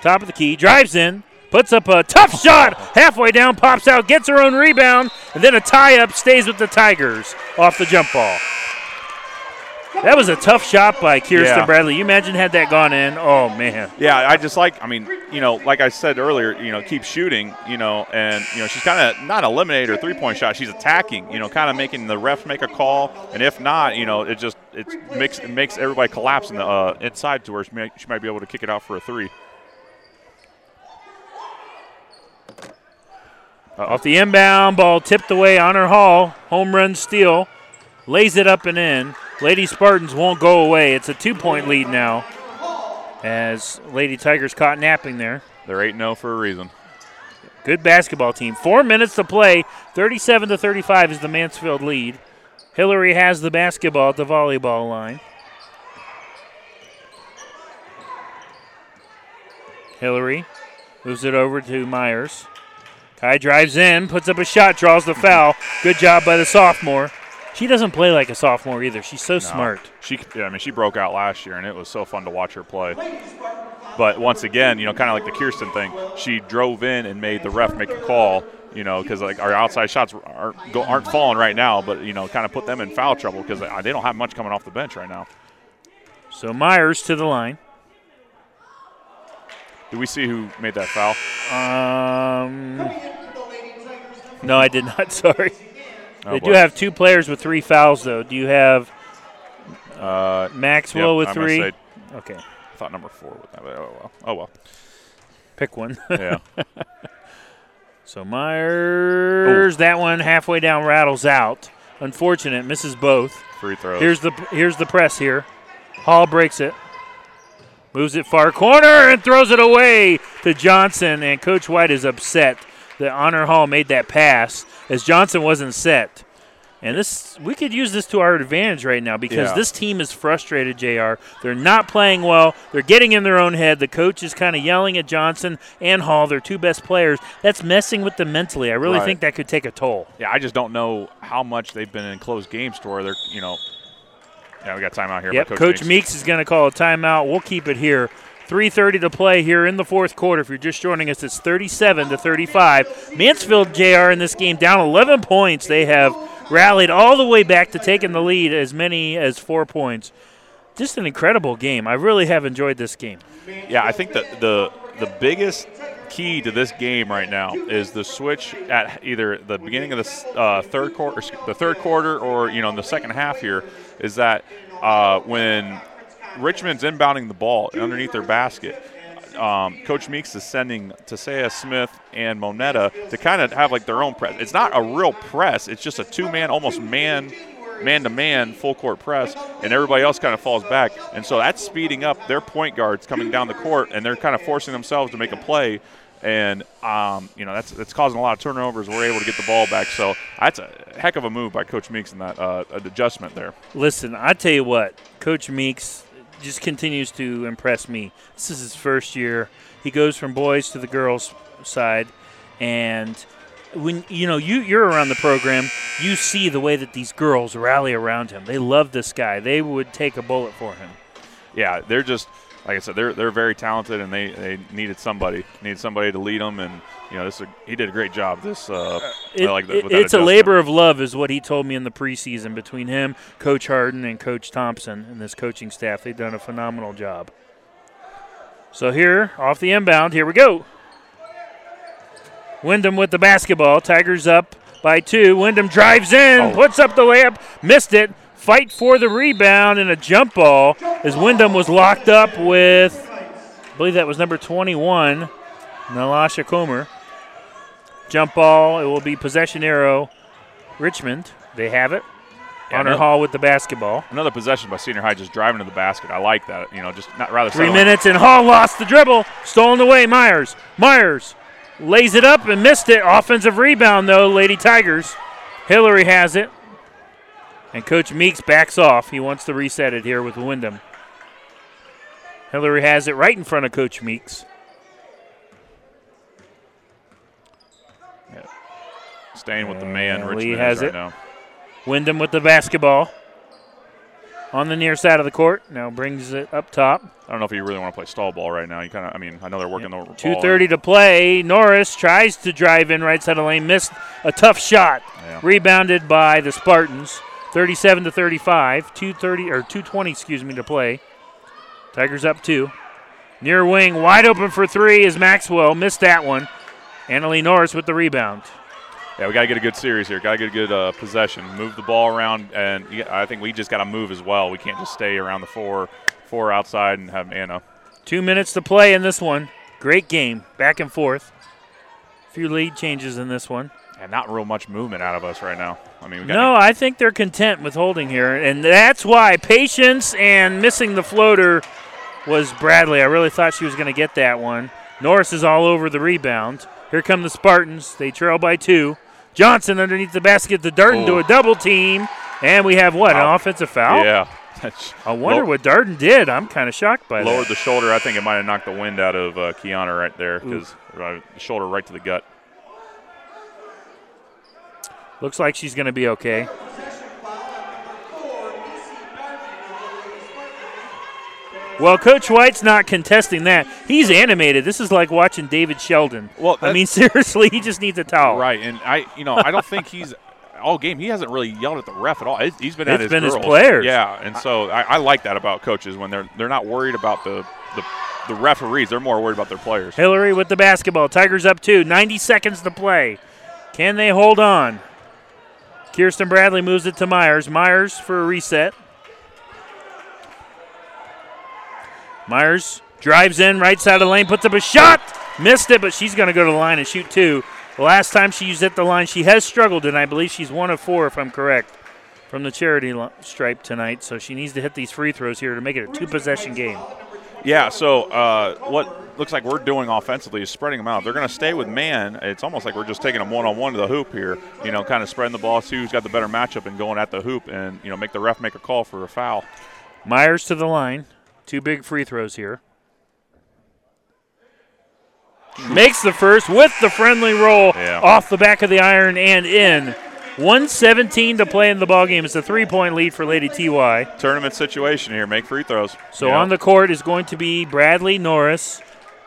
Top of the key, drives in, puts up a tough shot, halfway down, pops out, gets her own rebound, and then a tie up stays with the Tigers off the jump ball. That was a tough shot by Kirsten Yeah. Bradley. You imagine had that gone in? Oh man. Yeah, I just like. I mean, you know, like I said earlier, you know, keep shooting. You know, and you know, she's kind of not eliminated her three point shot. She's attacking. You know, kind of making the ref make a call, and if not, you know, it just it makes it makes everybody collapse in the uh, inside to where she, may, she might be able to kick it out for a three. Off the inbound, ball tipped away. Honor Hall, home run steal, lays it up and in. Lady Spartans won't go away. It's a two point lead now as Lady Tigers caught napping there. They're 8 0 for a reason. Good basketball team. Four minutes to play. 37 to 35 is the Mansfield lead. Hillary has the basketball at the volleyball line. Hillary moves it over to Myers. Kai drives in, puts up a shot, draws the foul. Good job by the sophomore. She doesn't play like a sophomore either. She's so No. smart. She, yeah, I mean, she broke out last year, and it was so fun to watch her play. But once again, you know, kind of like the Kirsten thing, she drove in and made the ref make a call. You know, because like our outside shots aren't aren't falling right now, but you know, kind of put them in foul trouble because they don't have much coming off the bench right now. So Myers to the line. Do we see who made that foul? Um, no, I did not. *laughs* Sorry. Oh, they boy. do have two players with three fouls, though. Do you have Uh, Maxwell yep, with I'm three? say- Okay. I thought number four with that. but Oh well. Oh well. Pick one. *laughs* Yeah. so Myers, that one halfway down rattles out. Unfortunate, misses both. Free throws. Here's the here's the press here. Hall breaks it. Moves it far corner and throws it away to Johnson. And Coach White is upset that Honor Hall made that pass as Johnson wasn't set. And this we could use this to our advantage right now because Yeah. this team is frustrated, JR. They're not playing well. They're getting in their own head. The coach is kind of yelling at Johnson and Hall, their two best players. That's messing with them mentally. I really Right. think that could take a toll. Yeah, I just don't know how much they've been in close games to where they're, you know. Yeah, we got timeout here. Yep, Coach, Coach Meeks. Meeks is going to call a timeout. We'll keep it here. 3:30 to play here in the fourth quarter. If you're just joining us, it's 37 to 35. Mansfield Jr. in this game down 11 points. They have rallied all the way back to taking the lead, as many as four points. Just an incredible game. I really have enjoyed this game. Yeah, I think that the the biggest key to this game right now is the switch at either the beginning of the uh, third quarter, the third quarter, or you know in the second half. Here is that uh, when Richmond's inbounding the ball underneath their basket. Um, Coach Meeks is sending Tasea Smith and Monetta to kind of have like their own press. It's not a real press; it's just a two-man, almost man man to man full court press, and everybody else kind of falls back. And so that's speeding up their point guards coming down the court, and they're kind of forcing themselves to make a play. And um, you know that's that's causing a lot of turnovers. We're able to get the ball back, so that's a heck of a move by Coach Meeks in that uh, adjustment there. Listen, I tell you what, Coach Meeks just continues to impress me. This is his first year. He goes from boys to the girls side, and when you know you you're around the program, you see the way that these girls rally around him. They love this guy. They would take a bullet for him. yeah, they're just like I said, they're they're very talented, and they, they needed somebody needed somebody to lead them, and you know this he did a great job. This uh, It- like that, it- it's a labor of love, is what he told me in the preseason between him, Coach Harden, and Coach Thompson and this coaching staff. They've done a phenomenal job. So here, off the inbound, here we go. Wyndham with the basketball. Tigers up by two. Wyndham drives in, Oh. puts up the layup, missed it. Fight for the rebound and a jump ball as Wyndham was locked up with, I believe that was number 21, Nalasha Comer. Jump ball. It will be possession arrow. Richmond. They have it. Yeah, Honor no- Hall with the basketball. Another possession by Senior High, just driving to the basket. I like that. You know, just not rather Three minutes and Hall lost the dribble. Stolen away. Myers. Myers lays it up and missed it. Offensive rebound though. Lady Tigers. Hillary has it. And Coach Meeks backs off. He wants to reset it here with Wyndham. Hillary has it right in front of Coach Meeks. Staying with the man. Richmond Lee has right it. now. Wyndham with the basketball. On the near side of the court. Now brings it up top. I don't know if you really want to play stall ball right now. You kind of, I mean, I know they're working the. Two thirty to play. Norris tries to drive in right side of the lane, missed a tough shot. Yeah. Rebounded by the Spartans, thirty-seven to thirty-five. Two thirty or two twenty, excuse me, to play. Tigers up two. Near wing, wide open for three is Maxwell. Missed that one. Annalie Norris with the rebound. Yeah, we got to get a good series here. Got to get a good uh, possession. Move the ball around, and I think we just got to move as well. We can't just stay around the four, four outside and have Anna. Two minutes to play in this one. Great game, back and forth. A few lead changes in this one. And not real much movement out of us right now. I mean, we got No, I think they're content with holding here, and that's why patience and missing the floater was Bradley. I really thought she was going to get that one. Norris is all over the rebound. Here come the Spartans. They trail by two. Johnson underneath the basket to Darden to Oh. a double team. And we have what? An offensive foul? Yeah. *laughs* I wonder what Darden did. I'm kind of shocked by lowered that. Lowered the shoulder. I think it might have knocked the wind out of uh, Kiana right there because uh, shoulder right to the gut. Looks like she's going to be okay. Well, Coach White's not contesting that. He's animated. This is like watching David Sheldon. Well, I mean, *laughs* seriously, he just needs a towel. Right, and I, you know, I don't think he's all game. He hasn't really yelled at the ref at all. He's- been at It's his been his players. Yeah, and so I, I like that about coaches when they're they're not worried about the, the the referees. They're more worried about their players. Hillary with the basketball. Tigers up two. 90 seconds to play. Can they hold on? Kirsten Bradley moves it to Myers. Myers for a reset. Myers drives in, right side of the lane, puts up a shot. Missed it, but she's going to go to the line and shoot two. The last time she used at the line, she has struggled, and I believe she's one of four, if I'm correct, from the charity stripe tonight. So she needs to hit these free throws here to make it a two possession game. Yeah, so uh, what looks like we're doing offensively is spreading them out. They're going to stay with man, it's almost like we're just taking them one on one to the hoop here. You know, kind of spreading the ball, see who's got the better matchup and going at the hoop, and you know, make the ref make a call for a foul. Myers to the line. Two big free throws here. Makes the first with the friendly roll Yeah. off the back of the iron and in. 117 to play in the ball game. It's a three-point lead for Lady TY. Tournament situation here. Make free throws. So Yeah. on the court is going to be Bradley Norris,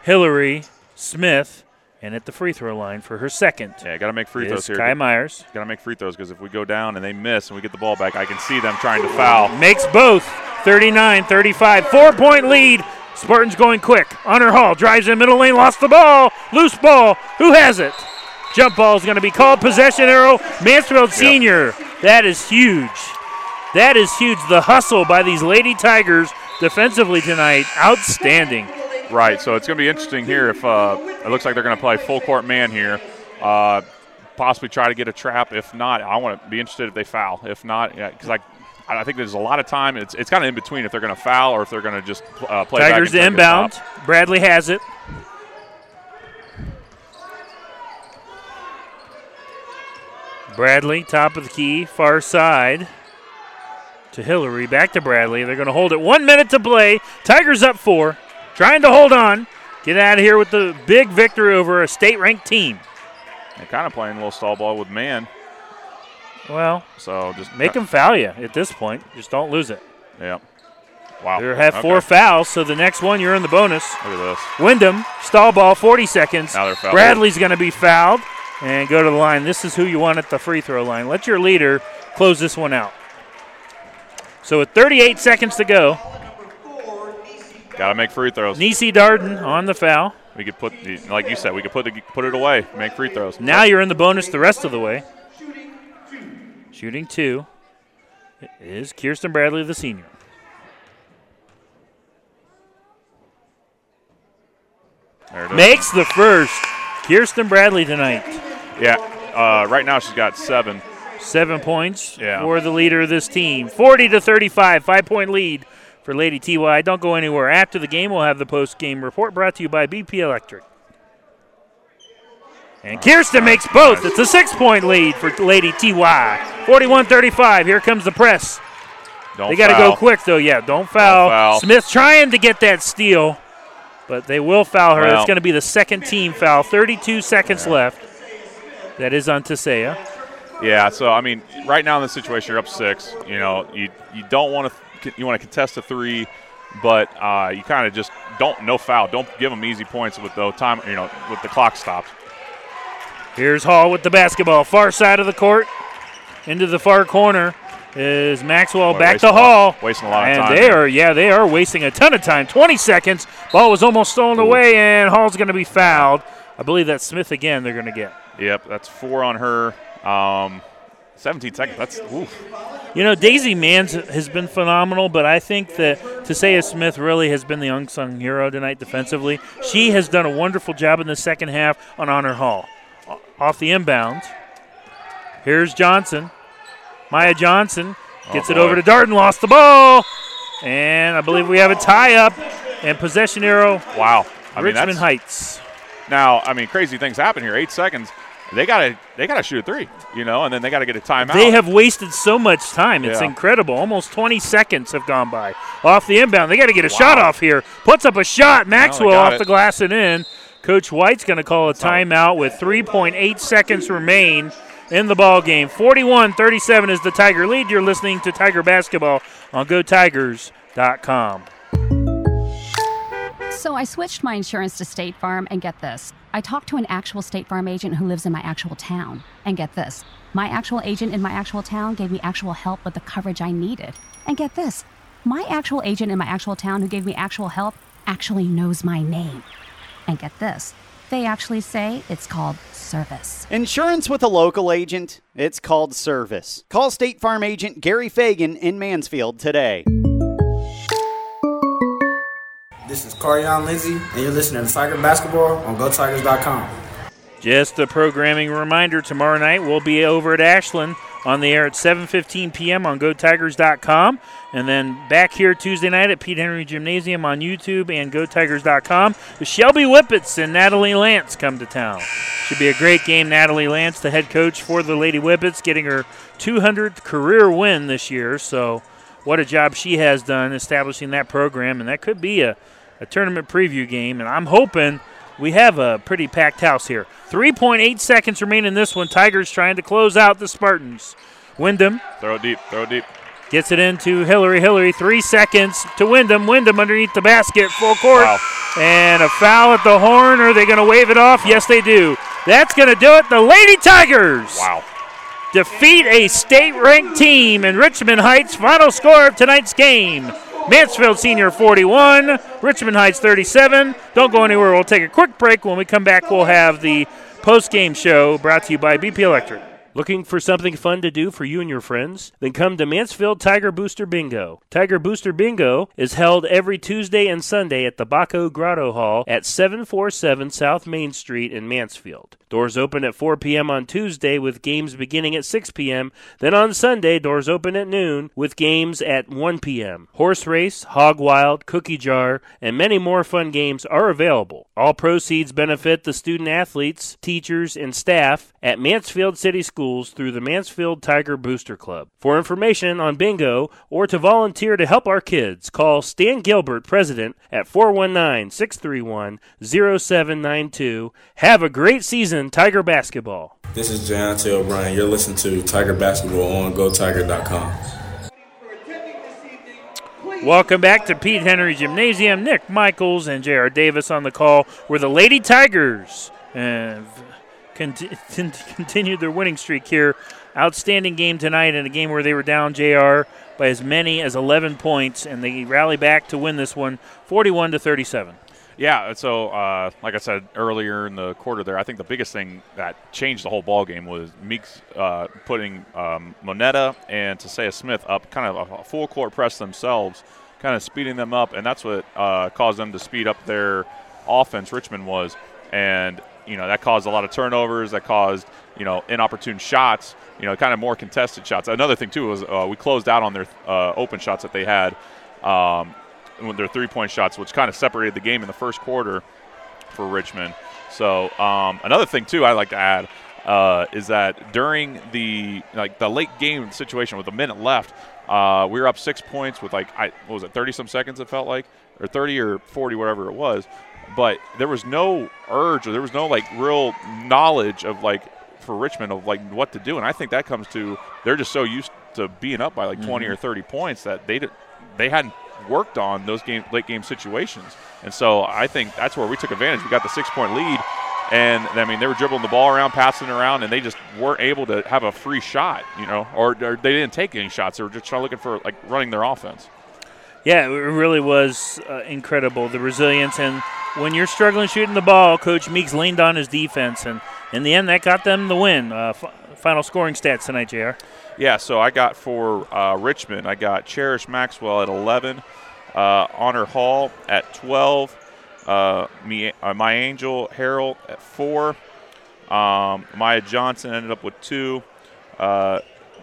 Hillary Smith, and at the free throw line for her second Yeah, got to make free throws here. Kai Myers. Got to make free throws because if we go down and they miss and we get the ball back, I can see them trying to foul. Makes both 39 35. Four point lead. Spartans going quick. Honor Hall drives in middle lane, lost the ball. Loose ball. Who has it? Jump ball is going to be called. Possession arrow. Mansfield Senior. That is huge. That is huge. The hustle by these Lady Tigers defensively tonight. Outstanding. Right. So it's going to be interesting here if uh, it looks like they're going to play full court man here. Uh, possibly try to get a trap. If not, I want to be interested if they foul. If not, because I. I think there's a lot of time. It's, it's kind of in between if they're going to foul or if they're going to just uh, play Tigers and try to get a inbound. Bradley has it. Bradley, top of the key, far side to Hillary. Back to Bradley. They're going to hold it. One minute to play. Tigers up four. Trying to hold on. Get out of here with the big victory over a state ranked team. They're kind of playing a little stall ball with man. Well, So just make them foul you at this point. Just don't lose it. Yeah. Wow. They have four Okay. fouls, so the next one you're in the bonus. Look at this. Wyndham, stall ball, 40 seconds. Now they're fouled. Bradley's going to be fouled and go to the line. This is who you want at the free throw line. Let your leader close this one out. So with 38 seconds to go, Got to make free throws. Nisi Darden on the foul. We could put, the, like you said, we could put the, put it away, make free throws. Now you're in the bonus the rest of the way. Shooting two is Kirsten Bradley, the senior. There it is. Makes the first. Kirsten Bradley tonight. Yeah. Uh, right now she's got seven. Seven points Yeah. for the leader of this team. 40 to 35, five point lead for Lady TY. Don't go anywhere. After the game, we'll have the post game report brought to you by BP Electric. And Kirsten makes both. It's a six point lead for Lady TY. 41 35. Here comes the press. Don't they got to go quick, though. Yeah, don't foul. foul. Smith trying to get that steal, but they will foul her. Well- it's going to be the second team foul. 32 seconds left. That is on Tasea. Yeah, so I mean, right now in this situation, you're up six. You know, you you don't want to you want to contest a three, but uh, you kind of just don't no foul. Don't give them easy points with the time. You know, with the clock stopped. Here's Hall with the basketball. Far side of the court. Into the far corner is Maxwell Boy, back to Hall. wasting a lot of and time they are, yeah, they are wasting a ton of time. 20 seconds. Ball was almost stolen away, and Hall's going to be fouled. I believe that's Smith again they're going to get. Yep, that's four on her. Um, 17 seconds. That's oof. You know, Daisy Mans has been phenomenal, but I think that Tasea Smith really has been the unsung hero tonight defensively. She has done a wonderful job in the second half on Honor Hall. Off the inbound. Here's Johnson. Maya Johnson gets Oh, it over to Darden, lost the ball. And I believe we have a tie up and possession arrow. Wow. I Richmond that's, Heights. Now, I mean, crazy things happen here. Eight seconds. They gotta they gotta shoot a three, you know, and then they gotta get a timeout. They have wasted so much time. It's Yeah. incredible. Almost 20 seconds have gone by. Off the inbound. They got to get a shot off here. Puts up a shot. Maxwell got off it. the glass and in. Coach White's going to call a timeout with 3.8 seconds remain in the ball game. 41-37 is the Tiger lead. You're listening to Tiger Basketball on GoTigers.com. So I switched my insurance to State Farm, and get this. I talked to an actual State Farm agent who lives in my actual town. And get this. My actual agent in my actual town gave me actual help with the coverage I needed. And get this. My actual agent in my actual town who gave me actual help actually knows my name. And get this. They actually say it's called service. Insurance with a local agent, it's called service. Call State Farm agent Gary Fagan in Mansfield today. This is Carion Lindsay, and you're listening to Tiger Basketball on GoTigers.com. Just a programming reminder: tomorrow night we'll be over at Ashland on the air at 7:15 p.m. on GoTigers.com, and then back here Tuesday night at Pete Henry Gymnasium on YouTube and GoTigers.com. Shelby Whippets and Natalie Lance come to town. Should be a great game. Natalie Lance, the head coach for the Lady Whippets, getting her 200th career win this year. So, what a job she has done establishing that program, and that could be a, a tournament preview game. And I'm hoping we have a pretty packed house here. 3.8 seconds remain in this one. Tigers trying to close out the Spartans. Wyndham throw it deep, throw it deep. gets it into Hillary. Hillary, three seconds to Wyndham. Wyndham underneath the basket, full court. Wow. And a foul at the horn. Are they going to wave it off? Yes, they do. That's going to do it. The Lady Tigers Wow. defeat a state ranked team in Richmond Heights. Final score of tonight's game Mansfield Senior 41, Richmond Heights 37. Don't go anywhere. We'll take a quick break. When we come back, we'll have the post game show brought to you by BP Electric. Looking for something fun to do for you and your friends? Then come to Mansfield Tiger Booster Bingo. Tiger Booster Bingo is held every Tuesday and Sunday at the Baco Grotto Hall at 747 South Main Street in Mansfield. Doors open at 4 p.m. on Tuesday with games beginning at 6 p.m. Then on Sunday, doors open at noon with games at 1 p.m. Horse race, hog wild, cookie jar, and many more fun games are available. All proceeds benefit the student athletes, teachers, and staff at Mansfield City Schools through the Mansfield Tiger Booster Club. For information on bingo or to volunteer to help our kids, call Stan Gilbert, President, at 419 631 0792. Have a great season, Tiger Basketball. This is Jayante O'Brien. You're listening to Tiger Basketball on GoTiger.com. Welcome back to Pete Henry Gymnasium. Nick Michaels and J.R. Davis on the call. Where the Lady Tigers conti- *laughs* continued their winning streak here. Outstanding game tonight in a game where they were down JR by as many as 11 points, and they rally back to win this one 41 to 37. Yeah, so uh, like I said earlier in the quarter there, I think the biggest thing that changed the whole ball game was Meeks uh, putting um, Monetta and Tasea Smith up kind of a, full court press themselves, kind of speeding them up, and that's what uh, caused them to speed up their offense. Richmond was, and you know that caused a lot of turnovers. That caused you know inopportune shots. You know, kind of more contested shots. Another thing too was uh, we closed out on their uh, open shots that they had. Um, their three-point shots, which kind of separated the game in the first quarter for Richmond. So um, another thing too, I like to add uh, is that during the like the late game situation with a minute left, uh, we were up six points with like I what was it, thirty some seconds? It felt like, or thirty or forty, whatever it was. But there was no urge, or there was no like real knowledge of like for Richmond of like what to do, and I think that comes to they're just so used to being up by like 20 Mhm. or 30 points that they did, they hadn't worked on those game late game situations, and so I think that's where we took advantage. We got the six point lead, and I mean they were dribbling the ball around, passing it around, and they just weren't able to have a free shot, you know, or, or they didn't take any shots. They were just trying looking for like running their offense. Yeah, it really was uh, incredible the resilience and when you're struggling shooting the ball, Coach Meeks leaned on his defense, and in the end, that got them the win. Uh, f- final scoring stats tonight, Jr. Yeah, so I got for uh, Richmond, I got Cherish Maxwell at 11, uh, Honor Hall at 12, uh, me, uh, my Angel Harrell at 4, um, Maya Johnson ended up with 2, uh,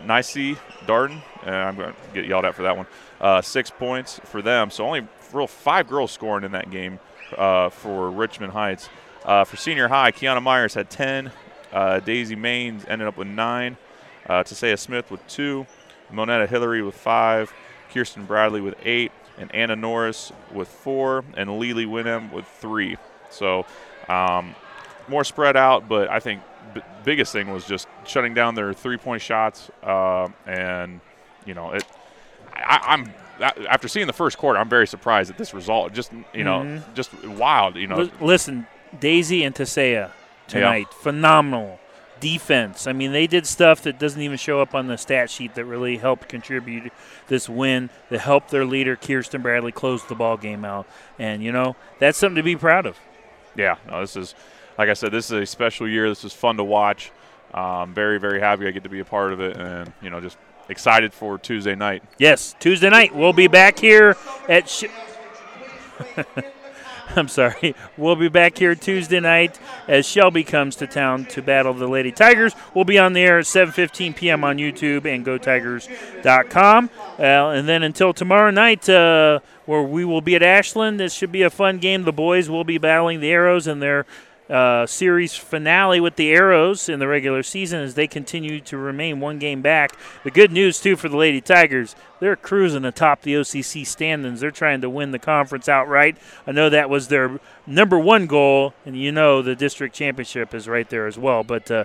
Nicey Darden, and I'm going to get yelled at for that one, uh, 6 points for them. So only real five girls scoring in that game. uh, for Richmond Heights. Uh, for senior high, Kiana Myers had 10. Uh, Daisy Maines ended up with nine. Uh, Tasea Smith with two. Monetta Hillary with five. Kirsten Bradley with eight. And Anna Norris with four. And Lily Wyndham with three. So um, more spread out, but I think b- biggest thing was just shutting down their three-point shots. Uh, and, you know, it. I, I'm after seeing the first quarter, I'm very surprised at this result. Just you know, Mhm. just wild. You know, Li- Listen, Daisy and Tasea tonight, phenomenal defense. I mean, they did stuff that doesn't even show up on the stat sheet that really helped contribute this win. That helped their leader Kirsten Bradley close the ball game out, and you know that's something to be proud of. Yeah, no, this is, like I said, this is a special year. This is fun to watch. Um, very, very happy I get to be a part of it, and you know, just excited for Tuesday night. Yes, Tuesday night we'll be back here at. Sh- *laughs* I'm sorry. We'll be back here Tuesday night as Shelby comes to town to battle the Lady Tigers. We'll be on the air at 7:15 p.m. on YouTube and GoTigers.com. Uh, and then until tomorrow night, uh, where we will be at Ashland. This should be a fun game. The boys will be battling the Arrows in their uh, series finale with the Arrows in the regular season as they continue to remain one game back. The good news, too, for the Lady Tigers, they're cruising atop the OCC standings. They're trying to win the conference outright. I know that was their number one goal, and you know the district championship is right there as well. But uh,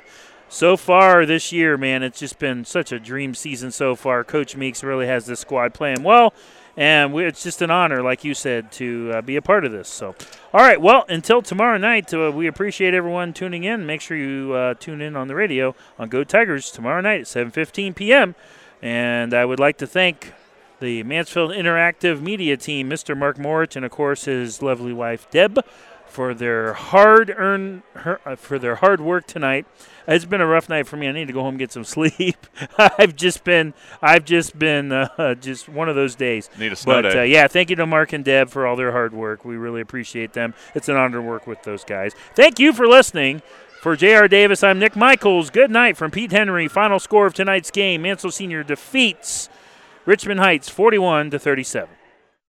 so far this year, man, it's just been such a dream season so far. Coach Meeks really has this squad playing well. And we, it's just an honor, like you said, to uh, be a part of this. So, all right. Well, until tomorrow night, uh, we appreciate everyone tuning in. Make sure you uh, tune in on the radio on Go Tigers tomorrow night at 7:15 p.m. And I would like to thank the Mansfield Interactive Media team, Mr. Mark Moritz, and of course his lovely wife Deb, for their hard earned uh, for their hard work tonight. It's been a rough night for me. I need to go home and get some *laughs* sleep. I've just been I've just been uh, just one of those days. Need a snow but day. Uh, yeah, thank you to Mark and Deb for all their hard work. We really appreciate them. It's an honor to work with those guys. Thank you for listening. For J.R. Davis, I'm Nick Michaels. Good night from Pete Henry. Final score of tonight's game: Mansfield Senior defeats Richmond Heights 41 to 37.